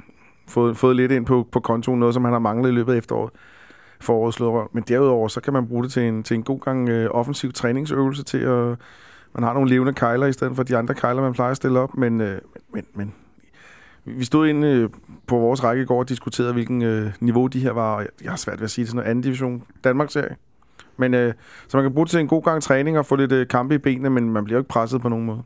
fået, fået lidt ind på, på kontoen, noget som han har manglet i løbet af efteråret foråret slået. Men derudover, så kan man bruge det til en, til en god gang øh, offensiv træningsøvelse til at... Man har nogle levende kejler i stedet for de andre kejler, man plejer at stille op. Men, øh, men, men vi stod inde øh, på vores række i går og diskuterede, hvilken øh, niveau de her var. Og jeg, jeg har svært ved at sige det, sådan noget anden division Danmark-serie. Men øh, så man kan bruge det til en god gang træning og få lidt øh, kampe i benene, men man bliver jo ikke presset på nogen måde.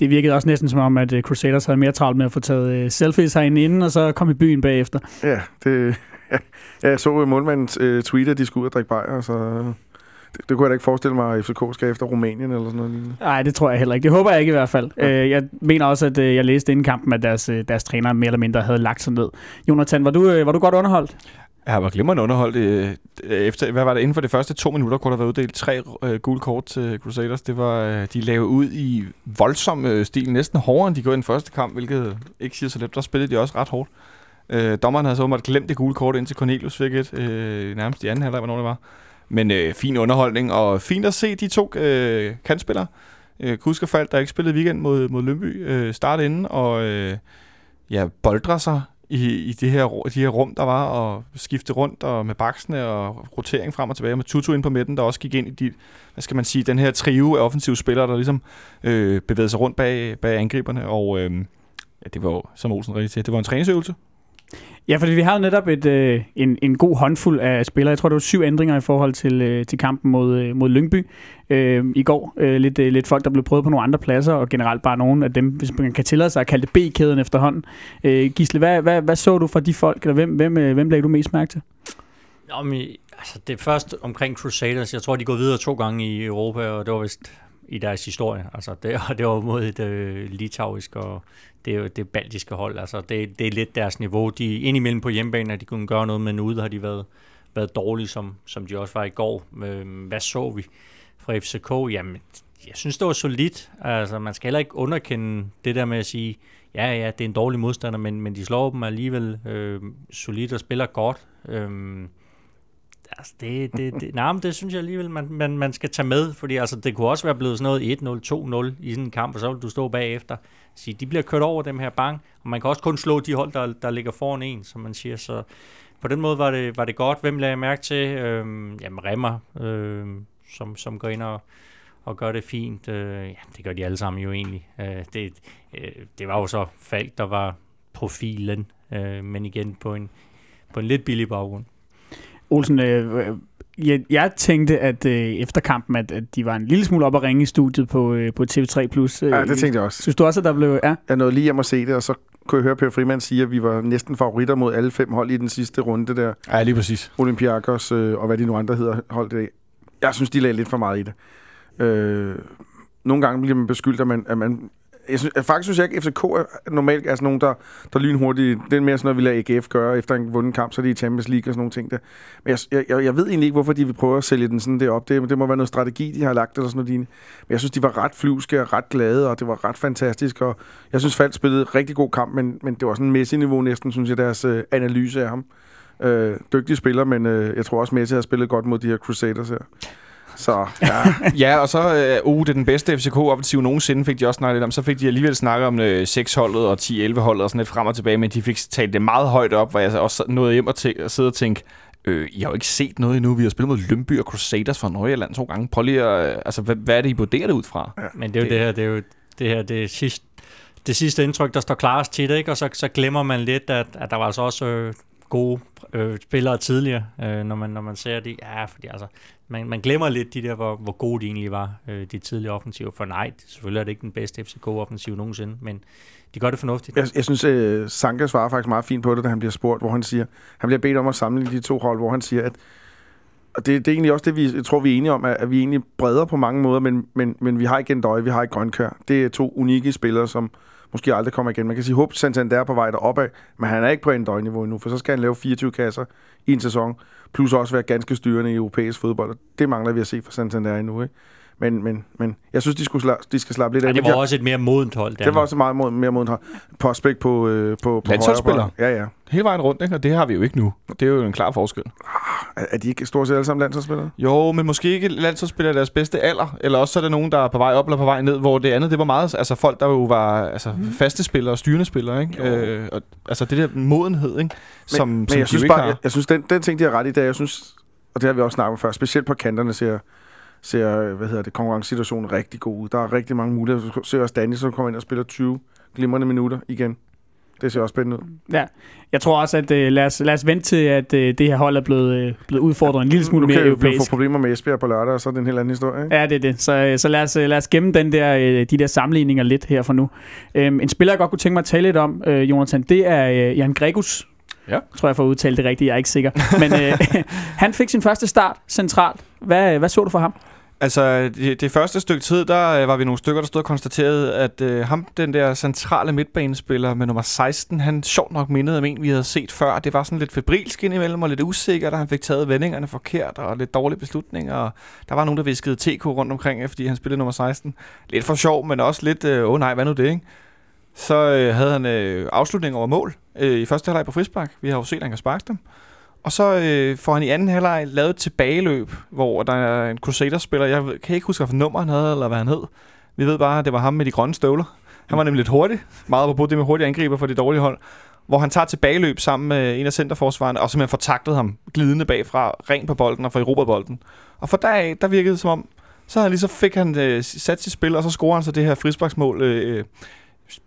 Det virkede også næsten som om, at øh, Crusaders havde mere travlt med at få taget øh, selfies herinde inden, og så kom i byen bagefter. Ja, det, ja, jeg så øh, målmandens øh, tweet, at de skulle ud og drikke bajer, så det, det kunne jeg da ikke forestille mig, at FCK skal efter Rumænien eller sådan noget lignende. Nej, det tror jeg heller ikke. Det håber jeg ikke i hvert fald. Ja. Jeg mener også, at øh, jeg læste inden kampen, at deres, øh, deres træner mere eller mindre havde lagt sig ned. Jonathan, var du, øh, var du godt underholdt? Jeg var glimrende underholdt. Øh, øh, efter, hvad var det? Inden for de første to minutter kunne der være uddelt tre øh, gule kort til Crusaders. Det var, øh, de lavede ud i voldsom øh, stil. Næsten hårdere, end de gjorde i den første kamp, hvilket ikke siger så let. Der spillede de også ret hårdt. Øh, dommeren havde så åbenbart glemt det gule kort, indtil Cornelius fik et. Øh, nærmest i anden halvleg, hvornår det var. Men øh, fin underholdning, og fint at se de to øh, kandspillere. Øh, Kuskerfald, der ikke spillede weekend mod, mod Lønby, øh, starte inden, og øh, ja, boldre sig i, i det her, de her rum, der var, og skifte rundt og med baksene og rotering frem og tilbage, med Tutu ind på midten, der også gik ind i de, hvad skal man sige, den her trio af offensive spillere, der ligesom øh, bevægede sig rundt bag, bag angriberne, og øh, ja, det var som Olsen rigtig til, det var en træningsøvelse. Ja, fordi vi havde netop et, øh, en, en god håndfuld af spillere. Jeg tror, det var syv ændringer i forhold til, øh, til kampen mod, øh, mod Lyngby øh, i går. Øh, lidt, øh, lidt folk, der blev prøvet på nogle andre pladser, og generelt bare nogle af dem, hvis man kan tillade sig at kalde det B-kæden efterhånden. Øh, Gisle, hvad, hvad, hvad så du fra de folk, eller hvem, hvem, øh, hvem blev du mest mærke til? Nå, men, altså, det er først omkring Crusaders. Jeg tror, de går videre to gange i Europa, og det var vist i deres historie. Altså, det, det var mod et øh, litauisk og det, er det baltiske hold. Altså, det, det er lidt deres niveau. De indimellem på hjemmebane, at de kunne gøre noget, men ude har de været, været dårlige, som, som de også var i går. Øh, hvad så vi fra FCK? Jamen, jeg synes, det var solidt. Altså, man skal heller ikke underkende det der med at sige, ja, ja, det er en dårlig modstander, men, men de slår dem alligevel øh, solidt og spiller godt. Øh, altså det, det, det, nej, men det synes jeg alligevel, man, man, man skal tage med, fordi altså, det kunne også være blevet sådan noget 1-0, 2-0 i sådan en kamp, og så vil du stå bagefter. sige de bliver kørt over dem her bang, og man kan også kun slå de hold, der, der ligger foran en, som man siger. Så på den måde var det, var det godt. Hvem lagde jeg mærke til? Øhm, jamen Remmer, øhm, som, som går ind og, og gør det fint. Øh, ja, det gør de alle sammen jo egentlig. Øh, det, øh, det var jo så Falk, der var profilen, øh, men igen på en, på en lidt billig baggrund. Olsen, øh, jeg, jeg tænkte, at øh, efter kampen, at, at de var en lille smule op at ringe i studiet på, øh, på TV3+. Øh, Ja, det tænkte jeg også. Synes du også, at der blev... Ja, Jeg nåede lige hjem og se det, og så kunne jeg høre Per Frimand sige, at vi var næsten favoritter mod alle fem hold i den sidste runde der. Ja, lige præcis. Olympiakos øh, og hvad de nu andre hedder hold det. Jeg synes, de lagde lidt for meget i det. Øh, nogle gange bliver man beskyldt, at man... At man jeg synes, faktisk synes jeg ikke, at FCK er normalt er sådan nogen, der, der lynhurtigt... Det er mere sådan noget, vi lader AGF gøre efter en vunden kamp, så er de i Champions League og sådan nogle ting der. Men jeg, jeg, jeg ved egentlig ikke, hvorfor de vil prøve at sælge den sådan der op. Det, det må være noget strategi, de har lagt eller sådan noget. lignende. Men jeg synes, de var ret flyvske og ret glade, og det var ret fantastisk. Og jeg synes, Falk spillede rigtig god kamp, men, men det var sådan en Messi-niveau næsten, synes jeg, deres øh, analyse af ham. Øh, dygtig spiller, men øh, jeg tror også, Messi har spillet godt mod de her Crusaders her. Så ja, Ja, og så, øh, uh, det er den bedste FCK-offensiv nogensinde, fik de også snakket lidt om. Så fik de alligevel snakket om øh, 6-holdet og 10-11-holdet og sådan lidt frem og tilbage, men de fik talt det meget højt op, hvor jeg også nåede hjem og, tæ- og sidde og tænke, øh, I har jo ikke set noget endnu. Vi har spillet mod Lønby og Crusaders fra Nordjylland to gange. Prøv lige at, øh, altså, hvad, hvad er det, I vurderer det ud fra? Ja. Men det er jo det, det her, det er jo det her, det er sidst, det sidste indtryk, der står klarest tit, ikke? Og så, så glemmer man lidt, at, at der var altså også øh, gode øh, spillere tidligere, øh, når, man, når man ser det. Ja, fordi altså, man, man glemmer lidt de der, hvor, hvor gode de egentlig var, øh, de tidlige offensive. For nej, selvfølgelig er det ikke den bedste FCK-offensiv nogensinde, men de gør det fornuftigt. jeg, jeg synes, øh, Sanka svarer faktisk meget fint på det, da han bliver spurgt, hvor han siger, han bliver bedt om at sammenligne de to hold, hvor han siger, at og det, det er egentlig også det, vi jeg tror, vi er enige om, at, at vi er egentlig bredere på mange måder, men, men, men vi har ikke en døje, vi har ikke grønkør. Det er to unikke spillere, som måske aldrig kommer igen. Man kan sige, at Santander er på vej deropad, men han er ikke på en døgnniveau endnu, for så skal han lave 24 kasser i en sæson, plus også være ganske styrende i europæisk fodbold, og det mangler vi at se fra Santander endnu, ikke? Men, men, men jeg synes, de, skulle sla, de skal slappe lidt Ja, af. det De var også et mere modent hold. det var også meget mod, mere moden hold. Prospect på, øh, på, på Landsholdsspiller. højre Ja, ja. Hele vejen rundt, ikke? og det har vi jo ikke nu. Det er jo en klar forskel. Er, er de ikke stort set alle sammen landsholdsspillere? Jo, men måske ikke landsholdsspillere i deres bedste alder, eller også så er der nogen, der er på vej op eller på vej ned, hvor det andet, det var meget, altså folk, der jo var altså, faste spillere og styrende spillere, ikke? Øh, og, altså det der modenhed, ikke? Som, men, som men jeg de synes jo ikke bare, har. jeg, jeg synes, den, den ting, de har ret i, det er, jeg synes, og det har vi også snakket om før, specielt på kanterne ser, ser hvad hedder det, konkurrencesituationen rigtig god ud. Der er rigtig mange muligheder. Du ser også Danny, som kommer ind og spiller 20 glimrende minutter igen. Det ser også spændende ud. ja. Jeg tror også, at øh, lad, os, lad os vente til, at øh, det her hold er blevet, øh, blevet udfordret en lille smule nu mere kan vi få europæisk. problemer med Esbjerg på lørdag, og så er det en helt anden historie. Ikke? Ja, det er det. Så, øh, så lad, os, øh, lad os gemme den der, øh, de der sammenligninger lidt her for nu. Øhm, en spiller, jeg godt kunne tænke mig at tale lidt om, øh, Jonathan, det er øh, Jan Gregus. Ja. Jeg tror, jeg får udtalt det rigtigt, jeg er ikke sikker. Men øh, han fik sin første start centralt. Hvad, hvad så du for ham? Altså, det, det første stykke tid, der øh, var vi nogle stykker, der stod og konstaterede, at øh, ham, den der centrale midtbanespiller med nummer 16, han sjovt nok mindede om en, vi havde set før. Det var sådan lidt febrilsk indimellem og lidt usikkert, og han fik taget vendingerne forkert og lidt dårlige beslutninger. Og der var nogen, der viskede TK rundt omkring, øh, fordi han spillede nummer 16. Lidt for sjov, men også lidt, øh, åh nej, hvad nu det, ikke? Så øh, havde han øh, afslutning over mål øh, i første halvleg på frispark. Vi har jo set, at han kan sparke dem. Og så øh, får han i anden halvleg lavet et tilbageløb, hvor der er en Crusaders-spiller. Jeg kan ikke huske, hvilket nummer han havde, eller hvad han hed. Vi ved bare, at det var ham med de grønne støvler. Han var nemlig lidt hurtig. Meget på det med hurtige angriber for de dårlige hold. Hvor han tager tilbageløb sammen med en af centerforsvarerne, og simpelthen får taklet ham glidende bagfra, rent på bolden og får erobret bolden. Og for deraf, der virkede det som om, så, han lige så fik han øh, sat sit spil, og så scorer han så det her frisparksmål, øh, øh,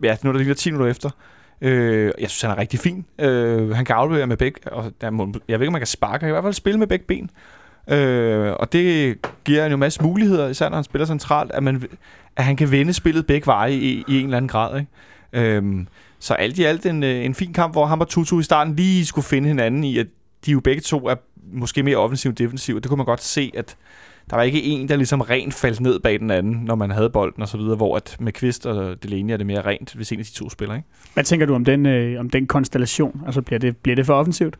ja, nu er der lige 10 minutter efter. Øh, jeg synes, han er rigtig fin. Øh, han kan aflevere med begge, og der må, jeg ved ikke, om man kan sparke, han kan i hvert fald spille med begge ben. Øh, og det giver han jo masse muligheder, især når han spiller centralt, at, man, at han kan vende spillet begge veje i, i en eller anden grad. Ikke? Øh, så alt i alt en, øh, en fin kamp, hvor han og Tutu i starten lige skulle finde hinanden i, at de jo begge to er måske mere offensiv end defensiv. Det kunne man godt se, at der var ikke en, der ligesom rent faldt ned bag den anden, når man havde bolden og så videre, hvor at med Kvist og Delaney er det mere rent, hvis en af de to spiller. Ikke? Hvad tænker du om den, øh, om den konstellation? Altså bliver det, bliver det for offensivt?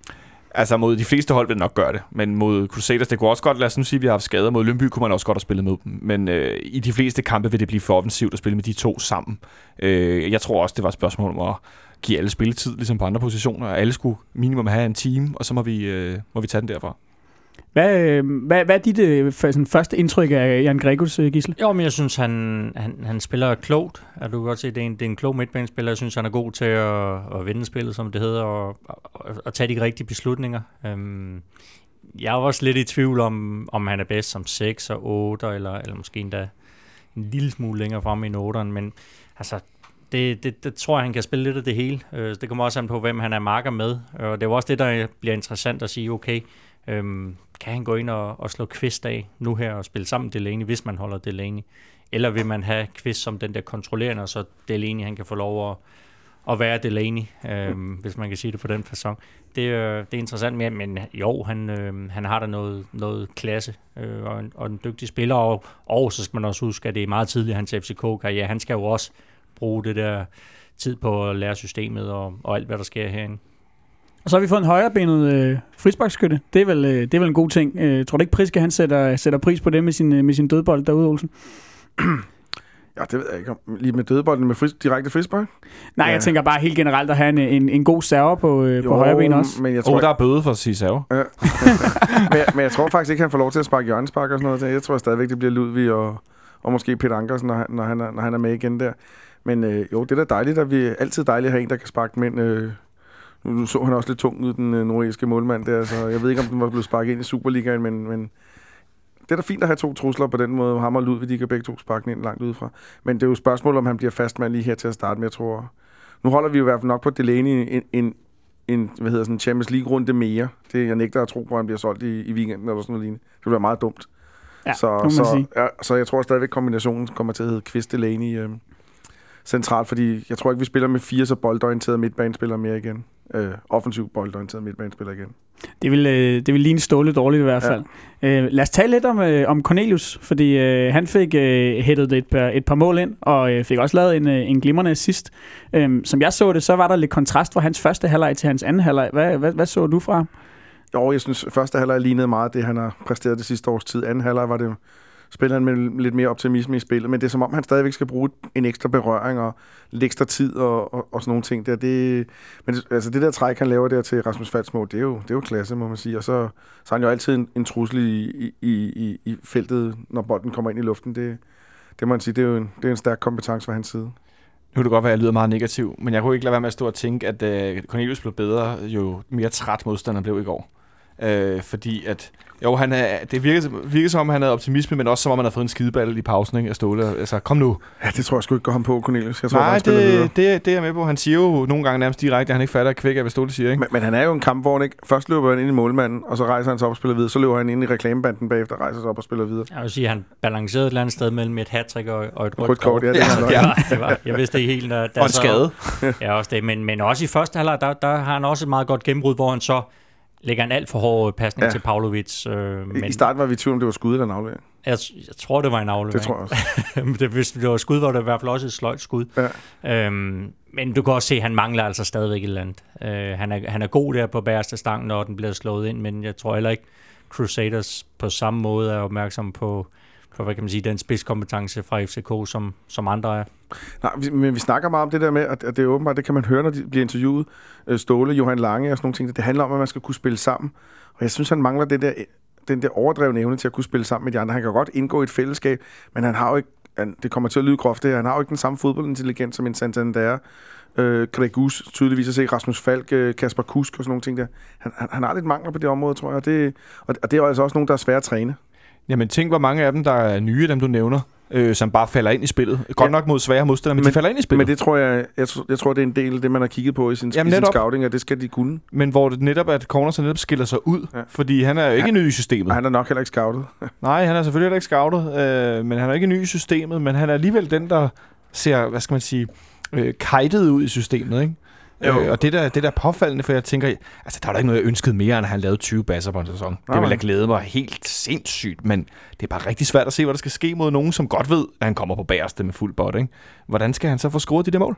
Altså mod de fleste hold vil det nok gøre det, men mod Crusaders, det kunne også godt, lad os nu sige, at vi har haft skader. Mod Lønby kunne man også godt have spillet med dem, men øh, i de fleste kampe vil det blive for offensivt at spille med de to sammen. Øh, jeg tror også, det var et spørgsmål om at give alle spilletid, ligesom på andre positioner. Alle skulle minimum have en team, og så må vi, øh, må vi tage den derfra. Hvad, øh, hvad, hvad er dit øh, sådan, første indtryk af Jan Gregus, øh, Gisle? Jo, men jeg synes, han, han, han spiller klogt. At du kan godt se, det er en, det er en klog midtbanespiller. Jeg synes, han er god til at, at vinde spillet, som det hedder, og, og, og tage de rigtige beslutninger. Øhm, jeg er også lidt i tvivl om, om han er bedst som 6 og 8, eller, eller måske endda en lille smule længere frem i 8'eren, men altså, det, det, det tror jeg, han kan spille lidt af det hele. Øh, det kommer også an på, hvem han er marker med, og det er også det, der bliver interessant at sige, okay, Øhm, kan han gå ind og, og slå Kvist af nu her og spille sammen Delaney, hvis man holder Delaney? Eller vil man have Kvist som den der kontrollerende, og så Delaney han kan få lov at, at være Delaney, øhm, hvis man kan sige det på den façon. Det, øh, det er interessant, men, men jo, han, øh, han har da noget, noget klasse øh, og, en, og en dygtig spiller, og, og så skal man også huske, at det er meget tidligt hans FCK-karriere. Han skal jo også bruge det der tid på at lære systemet og, og alt, hvad der sker herinde. Og så har vi fået en højrebenet øh, frisbakskytte. Det er, vel, øh, det er vel en god ting. Øh, tror du ikke, Priske han sætter, sætter pris på det med sin, øh, med sin dødbold derude, Olsen? Ja, det ved jeg ikke. Lige med dødbolden med fris, direkte frispark? Nej, ja. jeg tænker bare helt generelt at have en, en, en god server på, øh, Jo, på højre ben også. Men jeg tror, Og der er bøde for at sige serve. Ja. men, jeg, men jeg tror faktisk ikke, han får lov til at sparke hjørnespark og sådan noget. Jeg tror stadigvæk, det bliver Ludvig og, og måske Peter Ankersen, når han, når, han er, når han er med igen der. Men øh, jo, det er da dejligt, at vi altid dejligt at have en, der kan sparke mænd. Øh, nu, så han også lidt tung ud, den øh, nordiske målmand der, så jeg ved ikke, om den var blevet sparket ind i Superligaen, men, men det er da fint at have to trusler på den måde. Ham og Ludvig, de kan begge to sparke ind langt udefra. Men det er jo et spørgsmål, om han bliver fastmand lige her til at starte med, jeg tror. Nu holder vi jo i hvert fald nok på Delaney en, en, en hvad hedder sådan, Champions League-runde mere. Det jeg nægter at tro på, at han bliver solgt i, i weekenden eller sådan noget lignende. Det bliver meget dumt. Ja, så, så, ja, så jeg tror stadigvæk, kombinationen kommer til at hedde Kvist Delaney øh, centralt, fordi jeg tror ikke, vi spiller med fire så boldorienterede midtbanespillere mere igen. Øh, offensiv boldorienteret midtbanespiller igen. Det vil, øh, det vil ligne Ståle dårligt i hvert fald. Ja. Øh, lad os tale lidt om, øh, om Cornelius, fordi øh, han fik øh, hættet et par, et par mål ind, og øh, fik også lavet en, øh, en glimrende assist. Øh, som jeg så det, så var der lidt kontrast fra hans første halvleg til hans anden halvleg. Hvad, hvad, hvad så du fra ham? Jo, jeg synes, første halvleg lignede meget det, han har præsteret det sidste års tid. Anden halvleg var det spiller han med lidt mere optimisme i spillet, men det er som om, han stadigvæk skal bruge en ekstra berøring og lidt ekstra tid og, og, og sådan nogle ting der. Det, men altså det der træk, han laver der til Rasmus Falsmo, det er jo, det er jo klasse, må man sige. Og så, så er han jo altid en, en trussel i, i, i, i feltet, når bolden kommer ind i luften. Det, det må man sige, det er jo en, det er en stærk kompetence fra hans side. Nu kan det godt være, at jeg lyder meget negativ, men jeg kunne ikke lade være med at stå og tænke, at øh, Cornelius blev bedre, jo mere træt modstanderen blev i går. Uh, fordi at, jo, han er, det virker, virker som om, han havde optimisme, men også som om, han havde fået en skideball i pausen ikke, af Ståle. Altså, kom nu. Ja, det tror jeg sgu ikke går ham på, Cornelius. Jeg tror, Nej, han spiller videre. det, det, det er jeg med på. Han siger jo nogle gange nærmest direkte, at han ikke fatter kvæk af, hvad Ståle siger. Ikke? Men, men han er jo en kamp, hvor han ikke... Først løber han ind i målmanden, og så rejser han sig op og spiller videre. Så løber han ind i reklamebanden bagefter, rejser sig op og spiller videre. Jeg vil sige, at han balancerede et eller andet sted mellem et hat og, og et rødt, Rødt kort, ja, det Ja, er ja. ja. det var, jeg vidste ikke helt, der, der Og en så- skade. Ja, også det. Men, men også i første halvleg, der, der har han også et meget godt gennembrud, hvor han så lægger en alt for hård pasning Ja. til Pavlovic. Øh, I, men I starten var vi i tvivl, om det var skud eller en aflevering. jeg, jeg tror, det var en aflevering. Det tror jeg også. Det, hvis det var skud, var det i hvert fald også et sløjt skud. Ja. Øhm, men du kan også se, at han mangler altså stadigvæk et eller andet. Øh, han, er, han er god der på bagerste stang, når den bliver slået ind, men jeg tror heller ikke, Crusaders på samme måde er opmærksom på, på hvad kan man sige, den spidskompetence fra FCK, som, som andre er. Nej, men vi snakker meget om det der med, at, det er åbenbart, det kan man høre, når de bliver interviewet. Øh, Ståle, Johan Lange og sådan nogle ting. Det handler om, at man skal kunne spille sammen. Og jeg synes, han mangler det der, den der overdrevne evne til at kunne spille sammen med de andre. Han kan godt indgå i et fællesskab, men han har jo ikke, han, det kommer til at lyde groft det her, han har jo ikke den samme fodboldintelligens som en Santander. Øh, Gregus, tydeligvis at se Rasmus Falk, øh, Kasper Kusk og sådan nogle ting der. Han, han, han har lidt mangler på det område, tror jeg, og det, og, og det er jo altså også nogen, der er svære at træne. Jamen tænk, hvor mange af dem, der er nye, dem du nævner. øh, som bare falder ind i spillet. Godt Ja. nok mod svære modstandere, men, men de falder ind i spillet. Men det tror jeg, jeg, jeg tror, det er en del af det, man har kigget på i sin, Jamen, i sin netop. scouting, og det skal de kunne. men hvor det netop, at Corners netop skiller sig ud, ja. Fordi han er jo ikke Ja. ny i systemet. Og han er nok heller ikke scoutet. Nej, han er selvfølgelig heller ikke scoutet, øh, men han er ikke ny i systemet, men han er alligevel den, der ser, hvad skal man sige, øh, kajtet ud i systemet, ikke? Jo. Øh, og det der, det der er påfaldende, for jeg tænker, altså der er der ikke noget, jeg ønskede mere, end at han lavede 20 basser på en sæson. det Nej, ville nej. have glædet mig helt sindssygt, men det er bare rigtig svært at se, hvad der skal ske mod nogen, som godt ved, at han kommer på bagerste med fuld bot, ikke? Hvordan skal han så få scoret de der mål?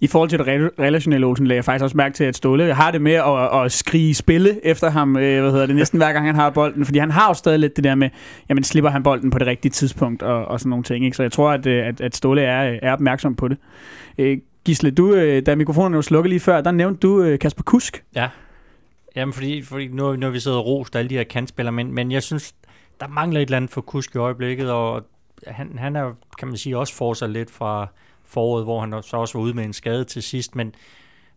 I forhold til det re- relationelle, Olsen, lagde jeg faktisk også mærke til, at Ståle har det med at, at skrige spille efter ham, øh, hvad hedder det, næsten hver gang han har bolden. Fordi han har jo stadig lidt det der med, jamen slipper han bolden på det rigtige tidspunkt og, og sådan nogle ting. Ikke? Så jeg tror, at, øh, at, at Ståle er, er opmærksom på det. Øh, Gisle, du, øh, da mikrofonen var slukket lige før, der nævnte du øh, Kasper Kusk. Ja. Jamen, fordi, fordi nu, nu har vi siddet og rost alle de her kantspillere, men, men jeg synes, der mangler et eller andet for Kusk i øjeblikket, og han, han er, kan man sige, også fortsat lidt fra foråret, hvor han så også var ude med en skade til sidst, men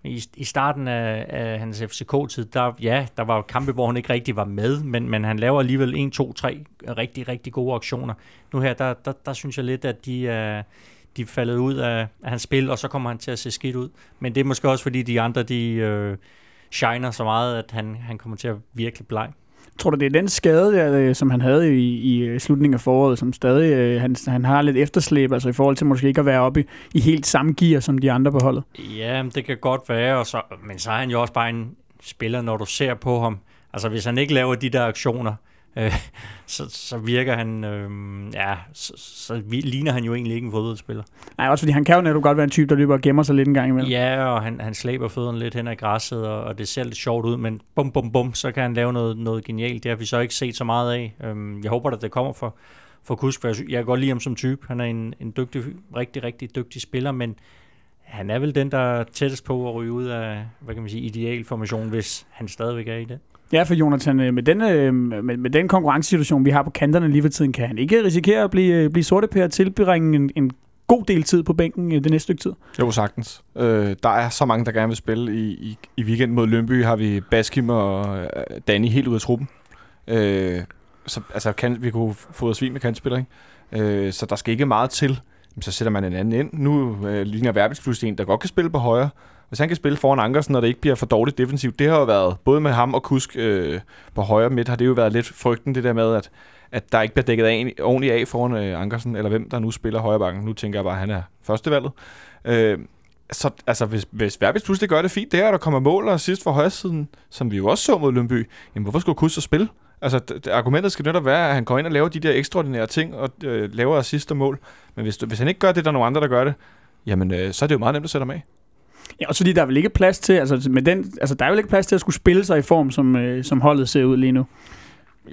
i, i starten af, af hans FCK-tid, der, ja, der var jo kampe, hvor han ikke rigtig var med, men, men han laver alligevel 1, 2, 3 rigtig, rigtig gode aktioner. Nu her, der, der, der synes jeg lidt, at de er, de er faldet ud af, af hans spil, og så kommer han til at se skidt ud. Men det er måske også, fordi de andre, de øh, shiner så meget, at han, han kommer til at virkelig bleg. Tror du, det er den skade, der, øh, som han havde i, i øh, slutningen af foråret, som stadig øh, han, han har lidt efterslæb, altså i forhold til måske ikke at være oppe i, i helt samme gear som de andre på holdet? Ja, det kan godt være, og så, men så er han jo også bare en spiller, når du ser på ham. Altså, hvis han ikke laver de der aktioner, øh, så, så virker han, øh, ja, så, så ligner han jo egentlig ikke en fodboldspiller. Nej, også fordi han kan jo netop godt være en type, der løber og gemmer sig lidt en gang imellem. Ja, og han, han slæber fødderne lidt hen ad græsset, og, og det ser lidt sjovt ud, men bum, bum, bum, så kan han lave noget, noget genialt. Det har vi så ikke set så meget af. Øhm, jeg håber, at det kommer for, for Kusk, for jeg, kan godt lide ham som type. Han er en, en dygtig, rigtig, rigtig dygtig spiller, men han er vel den, der er tættest på at ryge ud af, hvad kan man sige, idealformation, hvis han stadigvæk er i det. Ja, for Jonathan, øh, med den, øh, med, med den konkurrencesituation, vi har på kanterne lige for tiden, kan han ikke risikere at blive, øh, blive sorte per og tilbringe en, en god del tid på bænken det næste stykke tid? Jo, sagtens. Øh, der er så mange, der gerne vil spille. I, i, i weekenden mod Lønby har vi Baskim og Danny helt ud af truppen. Øh, så altså, kan, vi kunne få svin med kantspiller, ikke? Øh, så der skal ikke meget til. Men så sætter man en anden ind. Nu øh, ligner Verbis pludselig en, der godt kan spille på højre. Hvis han kan spille foran Ankersen, og det ikke bliver for dårligt defensivt, det har jo været, både med ham og Kusk øh, på højre midt, har det jo været lidt frygten, det der med, at, at der ikke bliver dækket af, ordentligt af foran øh, Ankersen, eller hvem der nu spiller højre bakken. Nu tænker jeg bare, at han er førstevalget. Øh, så altså, hvis, hvis Verbis pludselig gør det fint, det er, at der kommer mål og sidst fra højre siden, som vi jo også så mod Lønby, jamen hvorfor skulle Kusk så spille? Altså, d- argumentet skal netop være, at han går ind og laver de der ekstraordinære ting, og øh, laver assist og mål. Men hvis, du, hvis han ikke gør det, der er nogle andre, der gør det, jamen, øh, så er det jo meget nemt at sætte ham af. Ja, også fordi der er vel ikke plads til, altså, med den, altså der er vel ikke plads til at skulle spille sig i form, som, øh, som holdet ser ud lige nu.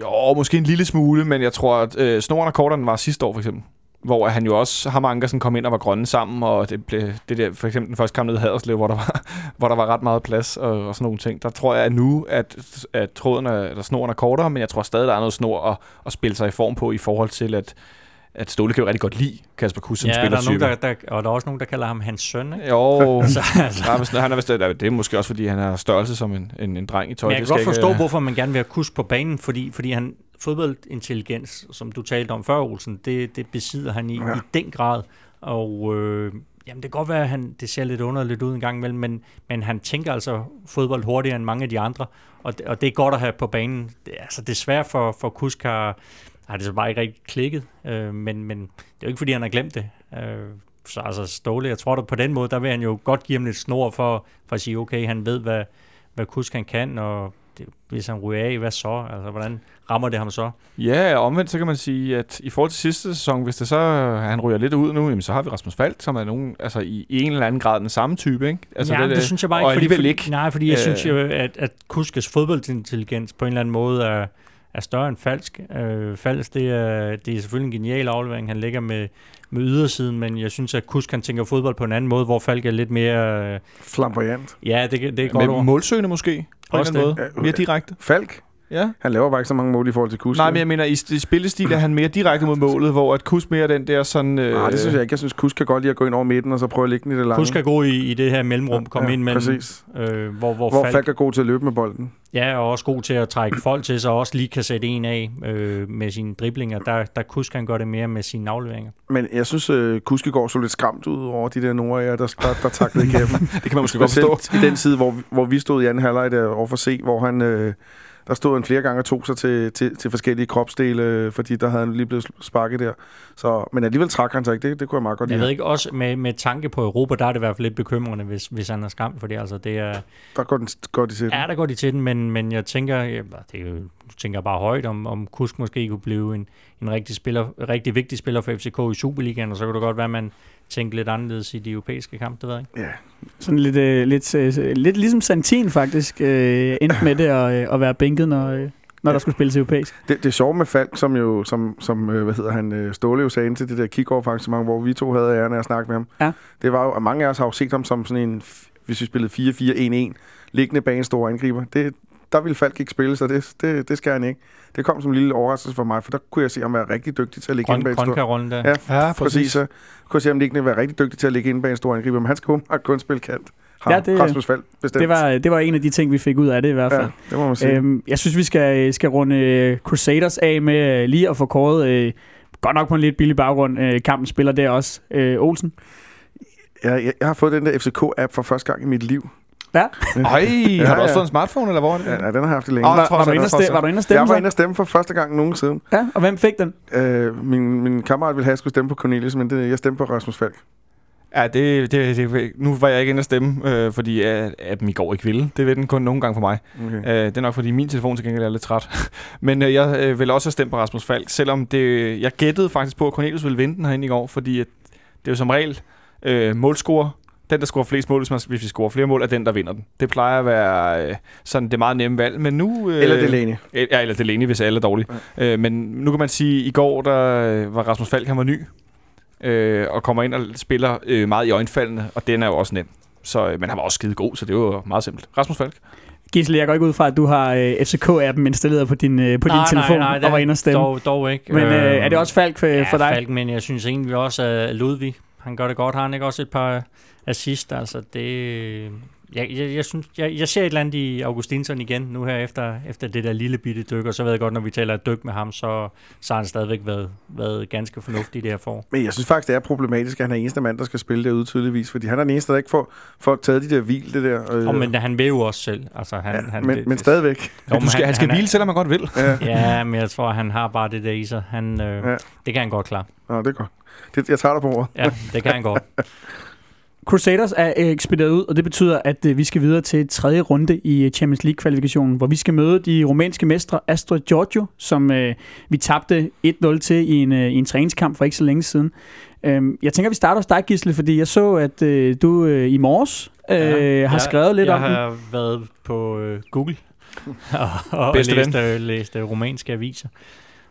Jo, måske en lille smule, men jeg tror, at øh, snoren og korterne var sidste år, for eksempel. Hvor han jo også, ham og Ankersen kom ind og var grønne sammen, og det blev det der, for eksempel den første kamp nede i Haderslev, hvor der var, hvor der var ret meget plads og, og sådan nogle ting. Der tror jeg at nu, at, at tråden er, eller snoren er kortere, men jeg tror stadig, der er noget snor at, at spille sig i form på, i forhold til, at, at Ståle kan jo rigtig godt lide Kasper Kuss som ja, der er nogen, der, der, og der er også nogen, der kalder ham hans søn. Ikke? Jo, Så, altså, men han er vist, det er måske også, fordi han har størrelse som en, en, en dreng i tøj. Men jeg kan godt skal forstå, ikke- hvorfor man gerne vil have Kusk på banen, fordi, fordi han fodboldintelligens, som du talte om før, Olsen, det, det besidder han i, ja. i den grad. Og øh, jamen, det kan godt være, at han, det ser lidt underligt ud en gang imellem, men, men han tænker altså fodbold hurtigere end mange af de andre, og, det- og det er godt at have på banen. Det, altså, desværre for, for Kusk har, har det så bare ikke rigtig klikket, øh, men, men det er jo ikke, fordi han har glemt det. Øh, så altså Ståle, jeg tror, at på den måde, der vil han jo godt give ham lidt snor for, for at sige, okay, han ved, hvad, hvad Kusk han kan, og det, hvis han ryger af, hvad så? Altså, hvordan rammer det ham så? Ja, omvendt så kan man sige, at i forhold til sidste sæson, hvis det så han ryger lidt ud nu, jamen, så har vi Rasmus Falk, som er nogen, altså i, en eller anden grad den samme type, ikke? Altså, ja, det, det synes jeg bare ikke. og fordi, ikke. Nej, fordi jeg Øh. synes jo, at, at Kuskes fodboldintelligens på en eller anden måde er, er større end falsk. Øh, falsk, det er, det er selvfølgelig en genial aflevering, han lægger med, med ydersiden, men jeg synes, at Kusk kan tænke fodbold på en anden måde, hvor Falk er lidt mere... Øh, Flamboyant. ja, det, det er godt Med målsøgende måske, på Også en eller anden det. måde. Mere direkte. Falk? Ja. Han laver bare ikke så mange mål i forhold til Kusk. Nej, men jeg mener, i, i spillestil er han mere direkte mod målet, hvor at Kus mere den der sådan... Øh, Nej, det synes jeg ikke. Jeg synes, Kusk kan godt lide at gå ind over midten, og så prøve at lægge den i det lange. Husk at gå i, i det her mellemrum, komme Ja, ind mellem, præcis. øh, hvor, hvor, Hvor Falk, Falk er god til at løbe med bolden. ja, og også god til at trække folk til sig, og også lige kan sætte en af øh, med sine driblinger. Der, der Kusk han gør det mere med sine afleveringer. Men jeg synes, uh, Kuskegård så lidt skræmt ud over de der Nordjæger, der, der, der taklede igennem. det kan man måske godt forstå. I den side, hvor, hvor vi stod i anden halvleg der over for C, hvor han... Øh, der stod han flere gange og tog sig til, til, til forskellige kropsdele, fordi der havde han lige blevet sparket der. Så, men alligevel trak han sig ikke. Det, det kunne jeg meget godt Jeg lide. ved ikke, også med, med tanke på Europa, der er det i hvert fald lidt bekymrende, hvis, hvis han er skræmt, fordi altså det er, Der går, den, går de til den. Ja, der går de til den, men, men jeg tænker, ja, det er jo, tænker jeg bare højt, om, om Kusk måske kunne blive en, en rigtig, spiller, rigtig vigtig spiller for FCK i Superligaen, og så kunne det godt være, at man tænker lidt anderledes i de europæiske kampe, det ved jeg ikke. Ja. Sådan lidt, øh, lidt, øh, lidt ligesom Santin faktisk øh, endte med det at, øh, at være bænket, når, øh, når der skulle spilles europæisk. Det, det er sjovt med Falk, som jo, som, som øh, hvad hedder han, øh, Ståle jo sagde til det der kick-off arrangement, hvor vi to havde æren af at snakke med ham. Ja. Det var jo, at mange af os har jo set ham som sådan en, hvis vi spillede 4-4-1-1, liggende bag en stor angriber. Det, der ville Falk ikke spille, så det, det, det skal han ikke. Det kom som en lille overraskelse for mig, for der kunne jeg se ham være rigtig dygtig til at ligge inde bag en stor... Grønka-rollen der. Ja, Ja, præcis. præcis. Så kunne jeg se ham liggende være rigtig dygtig til at ligge inde bag en stor angriber, men han skal åbenbart kun spille kant. Har Ja, det, Rasmus Falk bestemt. Det var, det var en af de ting, vi fik ud af det i hvert fald. ja, det må man sige. Øhm, jeg synes, vi skal, skal runde øh, Crusaders af med øh, lige at få kåret, øh, godt nok på en lidt billig baggrund, øh, kampen spiller der også. Øh, Olsen? Jeg, jeg, jeg har fået den der FCK-app for første gang i mit liv. Ja. Ej, har du Ja, også ja. fået en smartphone, eller hvor er det? Ja, ja den har jeg haft i længe. Åh, Var, var, du inde at stemme, var du inde at stemme? Jeg var inde og stemme for første gang nogensinde. Ja, og hvem fik den? Øh, min, min kammerat ville have, at jeg skulle stemme på Cornelius, men det, jeg stemte på Rasmus Falk. Ja, det, det, det, nu var jeg ikke inde at stemme, øh, fordi øh, appen i går ikke ville. Det vil den kun nogle gange for mig. Okay. Øh, det er nok, fordi min telefon til gengæld er lidt træt. Men øh, jeg øh, vil også have stemt på Rasmus Falk, selvom det, jeg gættede faktisk på, at Cornelius ville vinde den herinde i går, fordi at det er jo som regel øh, målscorer. Den, der scorer flest mål, hvis, man, hvis vi scorer flere mål, er den, der vinder den. Det plejer at være øh, sådan det meget nemme valg, men nu... Øh, Eller Delaney. Ja, eller Delaney, hvis alle er dårlige. Ja. Øh, men nu kan man sige, at i går der øh, var Rasmus Falk, han var ny, øh, og kommer ind og spiller øh, meget i øjenfaldene, og den er jo også nem. Så, øh, men han var også skide god, så det var meget simpelt. Rasmus Falk. Gisle, jeg går ikke ud fra, at du har øh, FCK-appen installeret på din, øh, på din telefon nej, og var inde og stemme. Dog, dog ikke. Men øh, er det også Falk for, ja, for dig? Falk, men jeg synes egentlig også, at Ludvig, han gør det godt. Har han ikke også et par assist? Altså, det... Jeg, jeg, jeg, synes, jeg, jeg ser et eller andet i Augustinsson igen nu her efter, efter det der lille bitte dyk, og så ved jeg godt, når vi taler et dyk med ham, så, så har han stadigvæk været, været ganske fornuftig i det her for. Men jeg synes faktisk, det er problematisk, at han er eneste mand, der skal spille derude tydeligvis, fordi han er den eneste, der ikke får, får taget de der hvil, det der. Øh, Og, men han vil jo også selv. Altså, han, ja, han, men, det, men stadigvæk. Jo, du skal, han, han skal er- hvile, selvom han godt vil. Ja. Ja, men jeg tror, han har bare det der i sig. Han, øh, Ja. ja. Det kan han godt klare. Nå, det er godt. Det, jeg tager dig på ordet. Ja, det kan han godt. Crusaders er øh, ekspederet ud, og det betyder, at øh, vi skal videre til tredje runde i øh, Champions League-kvalifikationen, hvor vi skal møde de rumænske mestre Astra Giorgio, som øh, vi tabte 1-0 til i en, øh, i en træningskamp for ikke så længe siden. Øhm, jeg tænker, vi starter hos dig, Gisle, fordi jeg så, at øh, du øh, i morges øh, Ja, har jeg- skrevet lidt jeg om den. har været på øh, Google og, og læst, øh, læst øh, romanske aviser.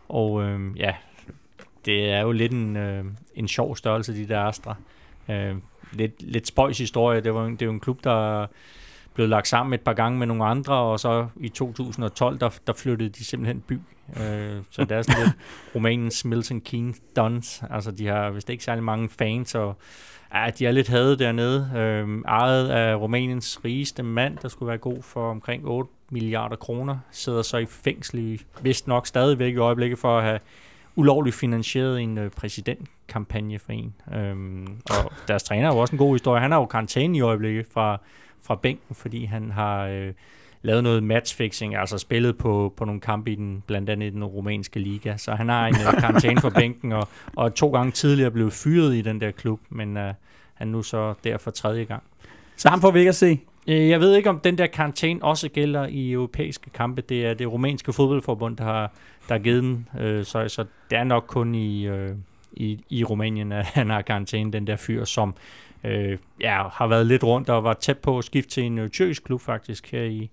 Og øh, ja, det er jo lidt en, øh, en sjov størrelse, de der Astra. Øh, lidt, lidt spøjs historie. Det, var, en- det er jo en klub, der blev lagt sammen et par gange med nogle andre, og så i 2012, der, der flyttede de simpelthen by. Øh, så det er sådan lidt Rumæniens Milton Keynes Dons. Altså, de har vist ikke særlig mange fans, og ja, de er lidt hadet dernede. Øh, ejet af Rumæniens rigeste mand, der skulle være god for omkring 8 milliarder kroner, sidder så i fængsel i, vist nok stadigvæk i øjeblikket for at have ulovligt finansieret en øh, præsidentkampagne for en. Øhm, og deres træner er jo også en god historie. Han er jo karantæne i øjeblikket fra, fra bænken, fordi han har øh, lavet noget matchfixing, altså spillet på, på nogle kampe i den, blandt andet i den rumænske liga. Så han har en øh, karantæne fra bænken, og, og to gange tidligere blev fyret i den der klub, men øh, han nu så der for tredje gang. Så ham får vi ikke at se. Øh, Jeg ved ikke, om den der karantæne også gælder i europæiske kampe. Det er det rumænske fodboldforbund, der har, der er givet den. Øh, Så, så det er nok kun i, øh, i, i Rumænien, at han har karantæne, den der fyr, som øh, ja, har været lidt rundt og var tæt på at skifte til en øh, tyrkisk klub faktisk her i,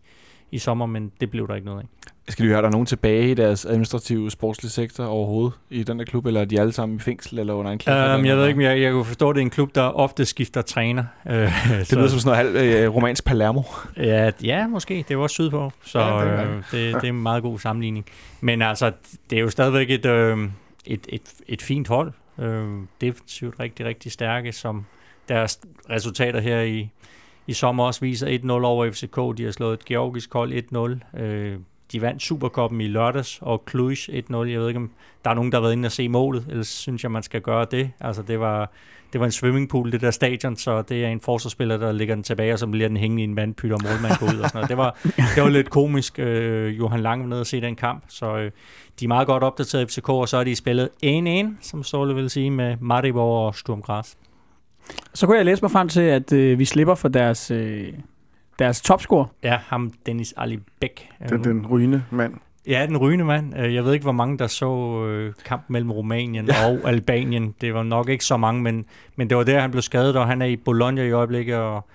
i sommer, men det blev der ikke noget af. Skal lige høre, er der nogen tilbage i deres administrative sportslige sektor overhovedet i den der klub, eller er de alle sammen i fængsel eller under en klub? Um, jeg ved ikke, men jeg, jeg kunne forstå, at det er en klub, der ofte skifter træner. Uh, det lyder som sådan noget halv uh, romansk Palermo. Ja, ja, måske. Det var også sydpå, så ja, det, er, øh, det, det er en meget god sammenligning. Men altså, det er jo stadigvæk et, øh, et, et, et fint hold. Øh, defensivt rigtig, rigtig stærke, som deres resultater her i, i sommer også viser 1-0 over FCK. De har slået et georgisk hold 1-0. Øh, de vandt Superkoppen i lørdags, og Cluj 1-0. Jeg ved ikke, om der er nogen, der har været inde og se målet, ellers synes jeg, man skal gøre det. Altså, det var, det var en swimmingpool, det der stadion, så det er en forsvarsspiller, der ligger den tilbage, og så bliver den hængende i en vandpyt, og målmand går ud og sådan noget. Det var, det var lidt komisk. Øh, Johan Lang var nede og se den kamp, så øh, de er meget godt opdateret FCK, og så er de spillet 1-1, som Ståle vil sige, med Maribor og Sturm Græs. Så kunne jeg læse mig frem til, at øh, vi slipper for deres, øh, deres topscore. Ja, ham Dennis Ali Bæk. Den, den rygende mand. Ja, den rygende mand. Øh, jeg ved ikke, hvor mange, der så øh, kamp mellem Rumænien ja. og Albanien. Det var nok ikke så mange, men, men det var der, han blev skadet, og han er i Bologna i øjeblikket, og,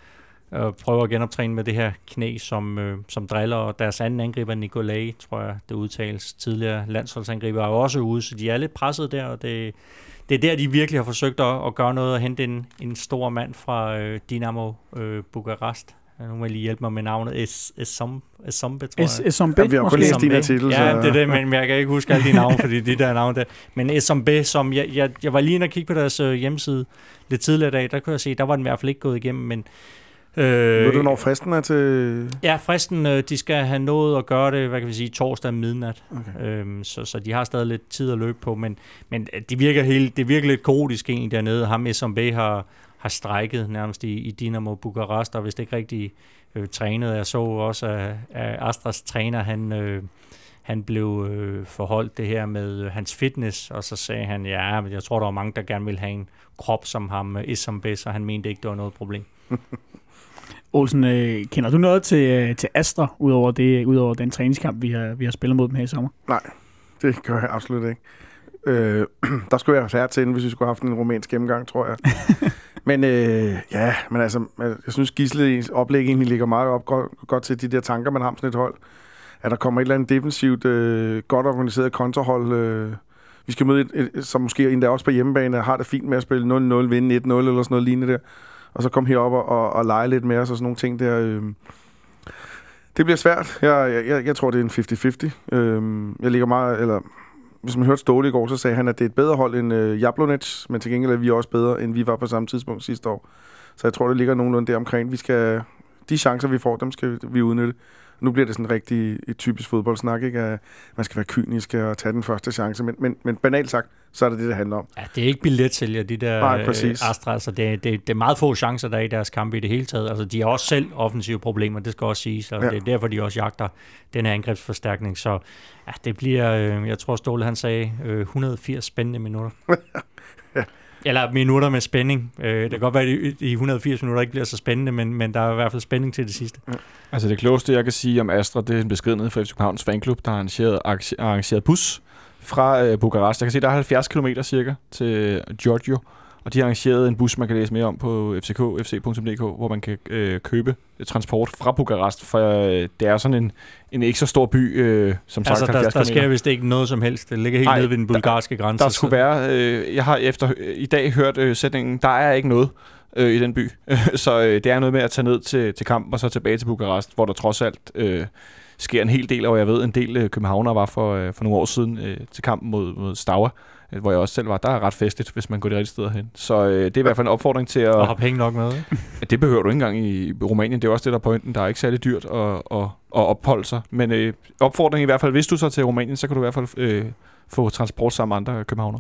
og prøver at genoptræne med det her knæ, som, øh, som driller. Og deres anden angriber, Nikolaj, tror jeg, det udtales tidligere landsholdsangriber, er også ude, så de er lidt presset der, og det, det er der, de virkelig har forsøgt at, at gøre noget og hente en, en stor mand fra øh, Dynamo øh, Bukarest. Nu må jeg lige hjælpe mig med navnet. Es, Esombe, Esombe, tror jeg. Esombe, ja, vi har kun læst din artikel. Ja, det er det, men jeg kan ikke huske alle de navne, fordi de der navne der. Men Esombe, som jeg, jeg, jeg var lige inde og kigge på deres øh, hjemmeside lidt tidligere i dag, der kunne jeg se, der var den i hvert fald ikke gået igennem, men Øh, Ved du, når fristen er til... Ja, fristen, øh, de skal have nået at gøre det, hvad kan vi sige, torsdag midnat. Okay. Øhm, så, så de har stadig lidt tid at løbe på, men, men det, virker helt, det virker lidt kaotisk egentlig dernede. Ham SMB har, har strækket nærmest i, i Dynamo Bukarest, og hvis det ikke rigtig øh, trænet. Jeg så også, at, at Astras træner, han... Øh, han blev øh, forholdt det her med øh, hans fitness, og så sagde han, ja, men jeg tror, der var mange, der gerne ville have en krop som ham, øh, som bedst, så han mente ikke, det var noget problem. Olsen, øh, kender du noget til, øh, til Astra, udover, det, udover den træningskamp, vi har, vi har spillet mod dem her i sommer? Nej, det gør jeg absolut ikke. Øh, der skulle jeg have til, inden hvis vi skulle have haft en romansk gennemgang, tror jeg. men øh, ja, men altså, jeg synes Gisles oplæg egentlig ligger meget op godt, godt til de der tanker, man har om sådan et hold. At der kommer et eller andet defensivt, øh, godt organiseret kontrahold. Øh, vi skal møde et, et, som måske endda også på hjemmebane har det fint med at spille 0-0, vinde 1-0 eller sådan noget lignende der og så komme herop og, og, og lege lidt med os og sådan nogle ting der. Øh. Det bliver svært. Jeg, jeg, jeg tror, det er en 50-50. Øh, jeg ligger meget, eller hvis man hørte Ståle i går, så sagde han, at det er et bedre hold end øh, Jablonec, men til gengæld er vi også bedre, end vi var på samme tidspunkt sidste år. Så jeg tror, det ligger nogenlunde der omkring. Vi skal, de chancer, vi får, dem skal vi udnytte. Nu bliver det sådan rigtig et typisk fodboldsnak, ikke? at man skal være kynisk og tage den første chance, men, men, men banalt sagt, så er det det, det handler om. Ja, det er ikke billetsælger, de der Nej, Astra. Altså, det, det, det er meget få chancer, der er i deres kampe i det hele taget. Altså, de har også selv offensive problemer, det skal også siges, og ja. det er derfor, de også jagter den her angrebsforstærkning. Så ja, det bliver, øh, jeg tror Ståle han sagde, øh, 180 spændende minutter. ja. Eller minutter med spænding. Øh, det kan godt være, at i 180 minutter ikke bliver så spændende, men, men der er i hvert fald spænding til det sidste. Ja. Altså det klogeste, jeg kan sige om Astra, det er en beskedenhed fra FC Københavns fanklub, der har arrangeret, arrangeret bus fra øh, Bukarest. Jeg kan se, der er 70 km cirka til Giorgio, og de har arrangeret en bus, man kan læse mere om på fck.fc.dk, hvor man kan øh, købe transport fra Bukarest, for øh, det er sådan en, en ikke så stor by, øh, som sagt altså, der, der sker vist ikke noget som helst. Det ligger helt Ej, nede ved den bulgarske der, grænse. Der skulle være, øh, jeg har efter øh, i dag hørt øh, sætningen, der er ikke noget øh, i den by. så øh, det er noget med at tage ned til, til kampen og så tilbage til Bukarest, hvor der trods alt øh, sker en hel del, og jeg ved, en del øh, københavner var for, øh, for nogle år siden øh, til kampen mod, mod Stauer, hvor jeg også selv var. Der er ret festligt, hvis man går de rigtige steder hen. Så øh, det er i hvert fald en opfordring til at... Og har penge nok med, ikke? det behøver du ikke engang i Rumænien. Det er også det, der er pointen. Der er ikke særlig dyrt at, at, at opholde sig. Men øh, opfordring i hvert fald, hvis du så til Rumænien, så kan du i hvert fald øh, få transport sammen med andre københavner.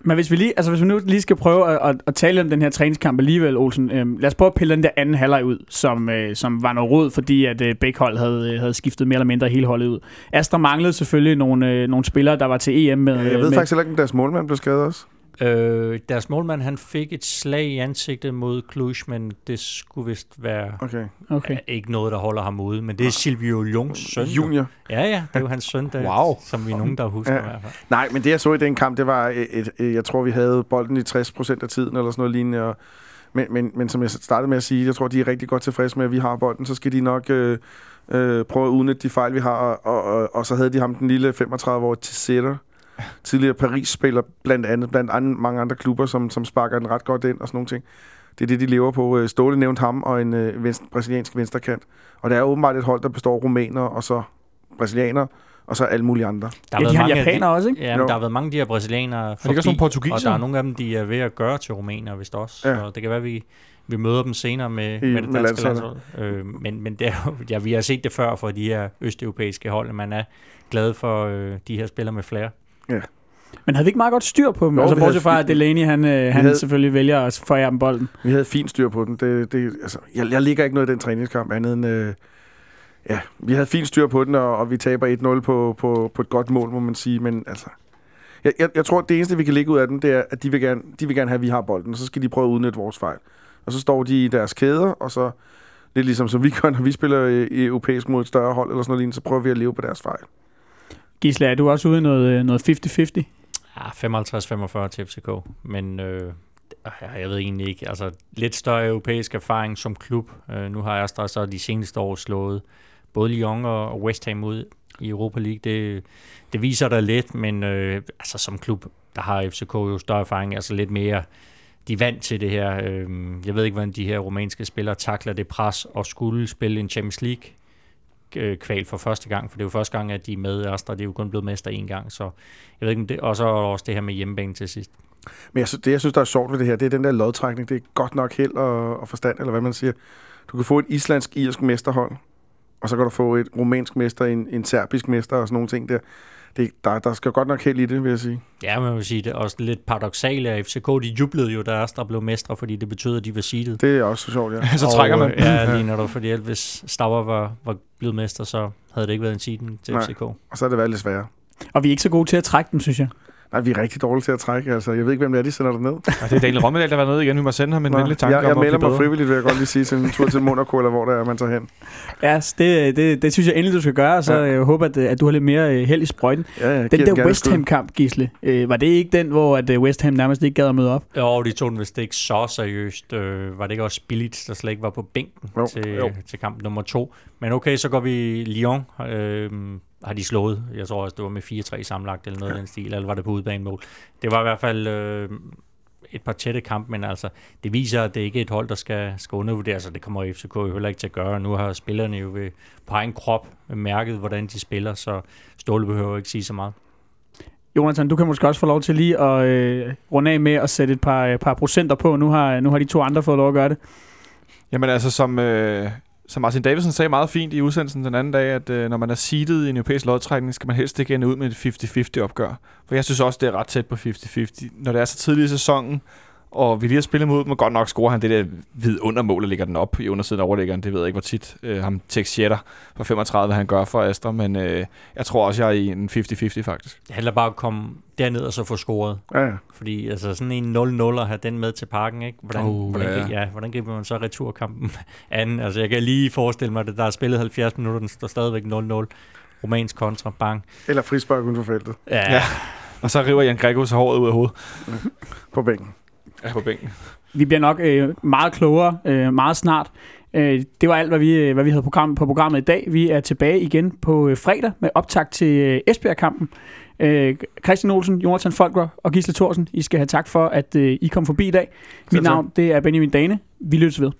Men hvis vi, lige, altså hvis vi nu lige skal prøve at, at, at tale om den her træningskamp alligevel, Olsen, øh, lad os prøve at pille den der anden halvleg ud, som, øh, som var noget råd, fordi at øh, begge hold havde, øh, havde skiftet mere eller mindre hele holdet ud. Astra manglede selvfølgelig nogle, øh, nogle spillere, der var til EM med... Ja, jeg ved med, faktisk heller ikke, om deres målmand blev skadet også. Øh, deres målmand, han fik et slag i ansigtet mod Cluj, men det skulle vist være okay. Okay. ikke noget, der holder ham ude. Men det er Silvio Jungs søn. Junior. Ja, ja, det er jo hans søn, der, wow. som vi er nogen, der husker ja. i hvert fald. Nej, men det jeg så i den kamp, det var, et, et, et, jeg tror, vi havde bolden i 60% af tiden, eller sådan noget lignende, og men, men, men som jeg startede med at sige, jeg tror, de er rigtig godt tilfredse med, at vi har bolden. Så skal de nok øh, Øh, prøve at udnytte de fejl, vi har. Og, og, og, og så havde de ham, den lille 35-årige Tessera, tidligere Paris-spiller, blandt andet, blandt andre, mange andre klubber, som, som sparker den ret godt ind og sådan nogle ting. Det er det, de lever på. Øh, Ståle nævnte ham og en øh, venstre, brasiliansk venstrekant. Og det er åbenbart et hold, der består af rumæner og så brasilianere, og så alle mulige andre. Der Ja, de har japanere også, ikke? Ja, men Jo. der har været mange af de her brasilianere ikke også nogle portugisere? Og der er nogle af dem, de er ved at gøre til rumæner, vist også. Ja. Så det kan være, vi, vi møder dem senere med, I- med det danske landsholdet. landshold. Øh, men, men det er jo, ja, vi har set det før for de her østeuropæiske hold, at man er glad for øh, de her spillere med flere. Men havde vi ikke meget godt styr på dem? Jo, altså bortset fra, at Delaney, han, øh, han havde- selvfølgelig vælger at forære dem bolden. Vi havde fint styr på den. Det, det, altså, jeg, jeg ligger ikke noget i den træningskamp andet end... Øh, ja, vi havde fint styr på den, og, og vi taber 1-0 på, på, på et godt mål, må man sige. Men altså... Jeg, jeg, jeg tror, at det eneste, vi kan lægge ud af dem, det er, at de vil, gerne, de vil gerne have, at vi har bolden, og så skal de prøve at udnytte vores fejl. Og så står de i deres kæder, og så lidt ligesom som vi gør, når vi spiller i, i europæisk mod et større hold eller sådan noget lignende, så prøver vi at leve på deres fejl. Gisle, er du også ude i noget, øh, noget 50-50? Ja, 55-45 til FCK, men øh, jeg ved egentlig ikke. Altså, lidt større europæisk erfaring som klub. Øh, nu har Astra så de seneste år slået både Lyon og West Ham ud i Europa League. Det, det viser der lidt, men øh, altså, som klub, der har FCK jo større erfaring, altså lidt mere de er vant til det her. Øh, jeg ved ikke, hvordan de her romanske spillere takler det pres og skulle spille en Champions League Øh, kval for første gang, for det er jo første gang, at de er med Astra. Det er jo kun blevet mester en gang, så jeg ved ikke, om det, og så er der også det her med hjemmebane til sidst. Men jeg, det, jeg synes, der er sjovt ved det her, det er den der lodtrækning. Det er godt nok held og, og forstand, eller hvad man siger. Du kan få et islandsk-irsk mesterhold, og så kan du få et rumænsk mester, en, en serbisk mester og sådan nogle ting der. Det, der, der skal godt nok held i det, vil jeg sige. Ja, man vil sige, det er også lidt paradoxalt, at FCK de jublede jo, da Astra blev mestre, fordi det betød, at de var seedet. Det er også så sjovt, ja. så trækker man. Og, øh, Ja, lige når du, fordi hvis Stauer var, var blevet mester, så havde det ikke været en seeden til Nej. FCK. Og så er det været lidt sværere. Og vi er ikke så gode til at trække dem, synes jeg. Nej, vi er rigtig dårlige til at trække. Altså, jeg ved ikke, hvem det er, de sender dig ned. Og det er Daniel Rommedal, der var nede igen. Vi må sende ham en Nå, venlig tanke jeg, jeg om at melder mig bedre. frivilligt, vil jeg godt lige sige, til en tur til Monaco, eller hvor der er, man tager hen. Ja, det, det, det synes jeg endelig, du skal gøre, og så Ja. ja. jeg håber, at, at du har lidt mere øh, held i sprøjten. Ja, ja, Den der West. Ham-kamp, Gisle, øh, var det ikke den, hvor at øh, West Ham nærmest ikke gad at møde op? Jo, de tog den vist ikke så seriøst. Øh, var det ikke også Billigt, der slet ikke var på bænken Jo. til, Jo. til kamp nummer to? Men okay, så går vi Lyon. Øh, har de slået. Jeg tror også, det var med 4-3 sammenlagt eller noget ja. den stil, eller var det på udebanemål. Det var i hvert fald øh, et par tætte kamp, men altså, det viser, at det ikke er et hold, der skal, skal undervurderes, og det kommer FCK jo heller ikke til at gøre. Nu har spillerne jo ved, på egen krop mærket, hvordan de spiller, så Ståle behøver ikke sige så meget. Jonathan, du kan måske også få lov til lige at øh, runde af med at sætte et par, øh, par procenter på. Nu har, nu har de to andre fået lov at gøre det. Jamen altså, som, øh, som Martin Davidsen sagde meget fint i udsendelsen den anden dag, at øh, når man er seedet i en europæisk lodtrækning, skal man helst ikke ende ud med et 50-50 opgør. For jeg synes også, det er ret tæt på 50-50. Når det er så tidligt i sæsonen, og vi lige har spillet mod dem, og godt nok scorer han det der vidundermål, der ligger den op i undersiden af overlæggeren. Det ved jeg ikke, hvor tit øh, ham Texietta på 35, han gør for Astra, men øh, jeg tror også, jeg er i en 50-50 faktisk. Det handler bare om at komme derned og så få scoret. Ja, ja. Fordi altså sådan en 0-0 at have den med til parken, ikke? Hvordan, Oh, hvordan, ja. ja, hvordan griber man så returkampen an? Altså jeg kan lige forestille mig, at der er spillet 70 minutter, den står stadigvæk 0-0. Romansk kontra, bang. Eller frispark uden for feltet Ja, Ja. ja. Og så river Jan Gregos håret ud af hovedet. på bænken. Ja, på bænken. Vi bliver nok øh, meget klogere øh, meget snart. Øh, det var alt, hvad vi, øh, hvad vi havde program, på programmet i dag. Vi er tilbage igen på øh, fredag med optag til øh, Esbjerg-kampen. Øh, Christian Olsen, Jonathan Folker og Gisle Thorsen, I skal have tak for, at øh, I kom forbi i dag. Mit navn det er Benjamin Dane. Vi lyttes ved.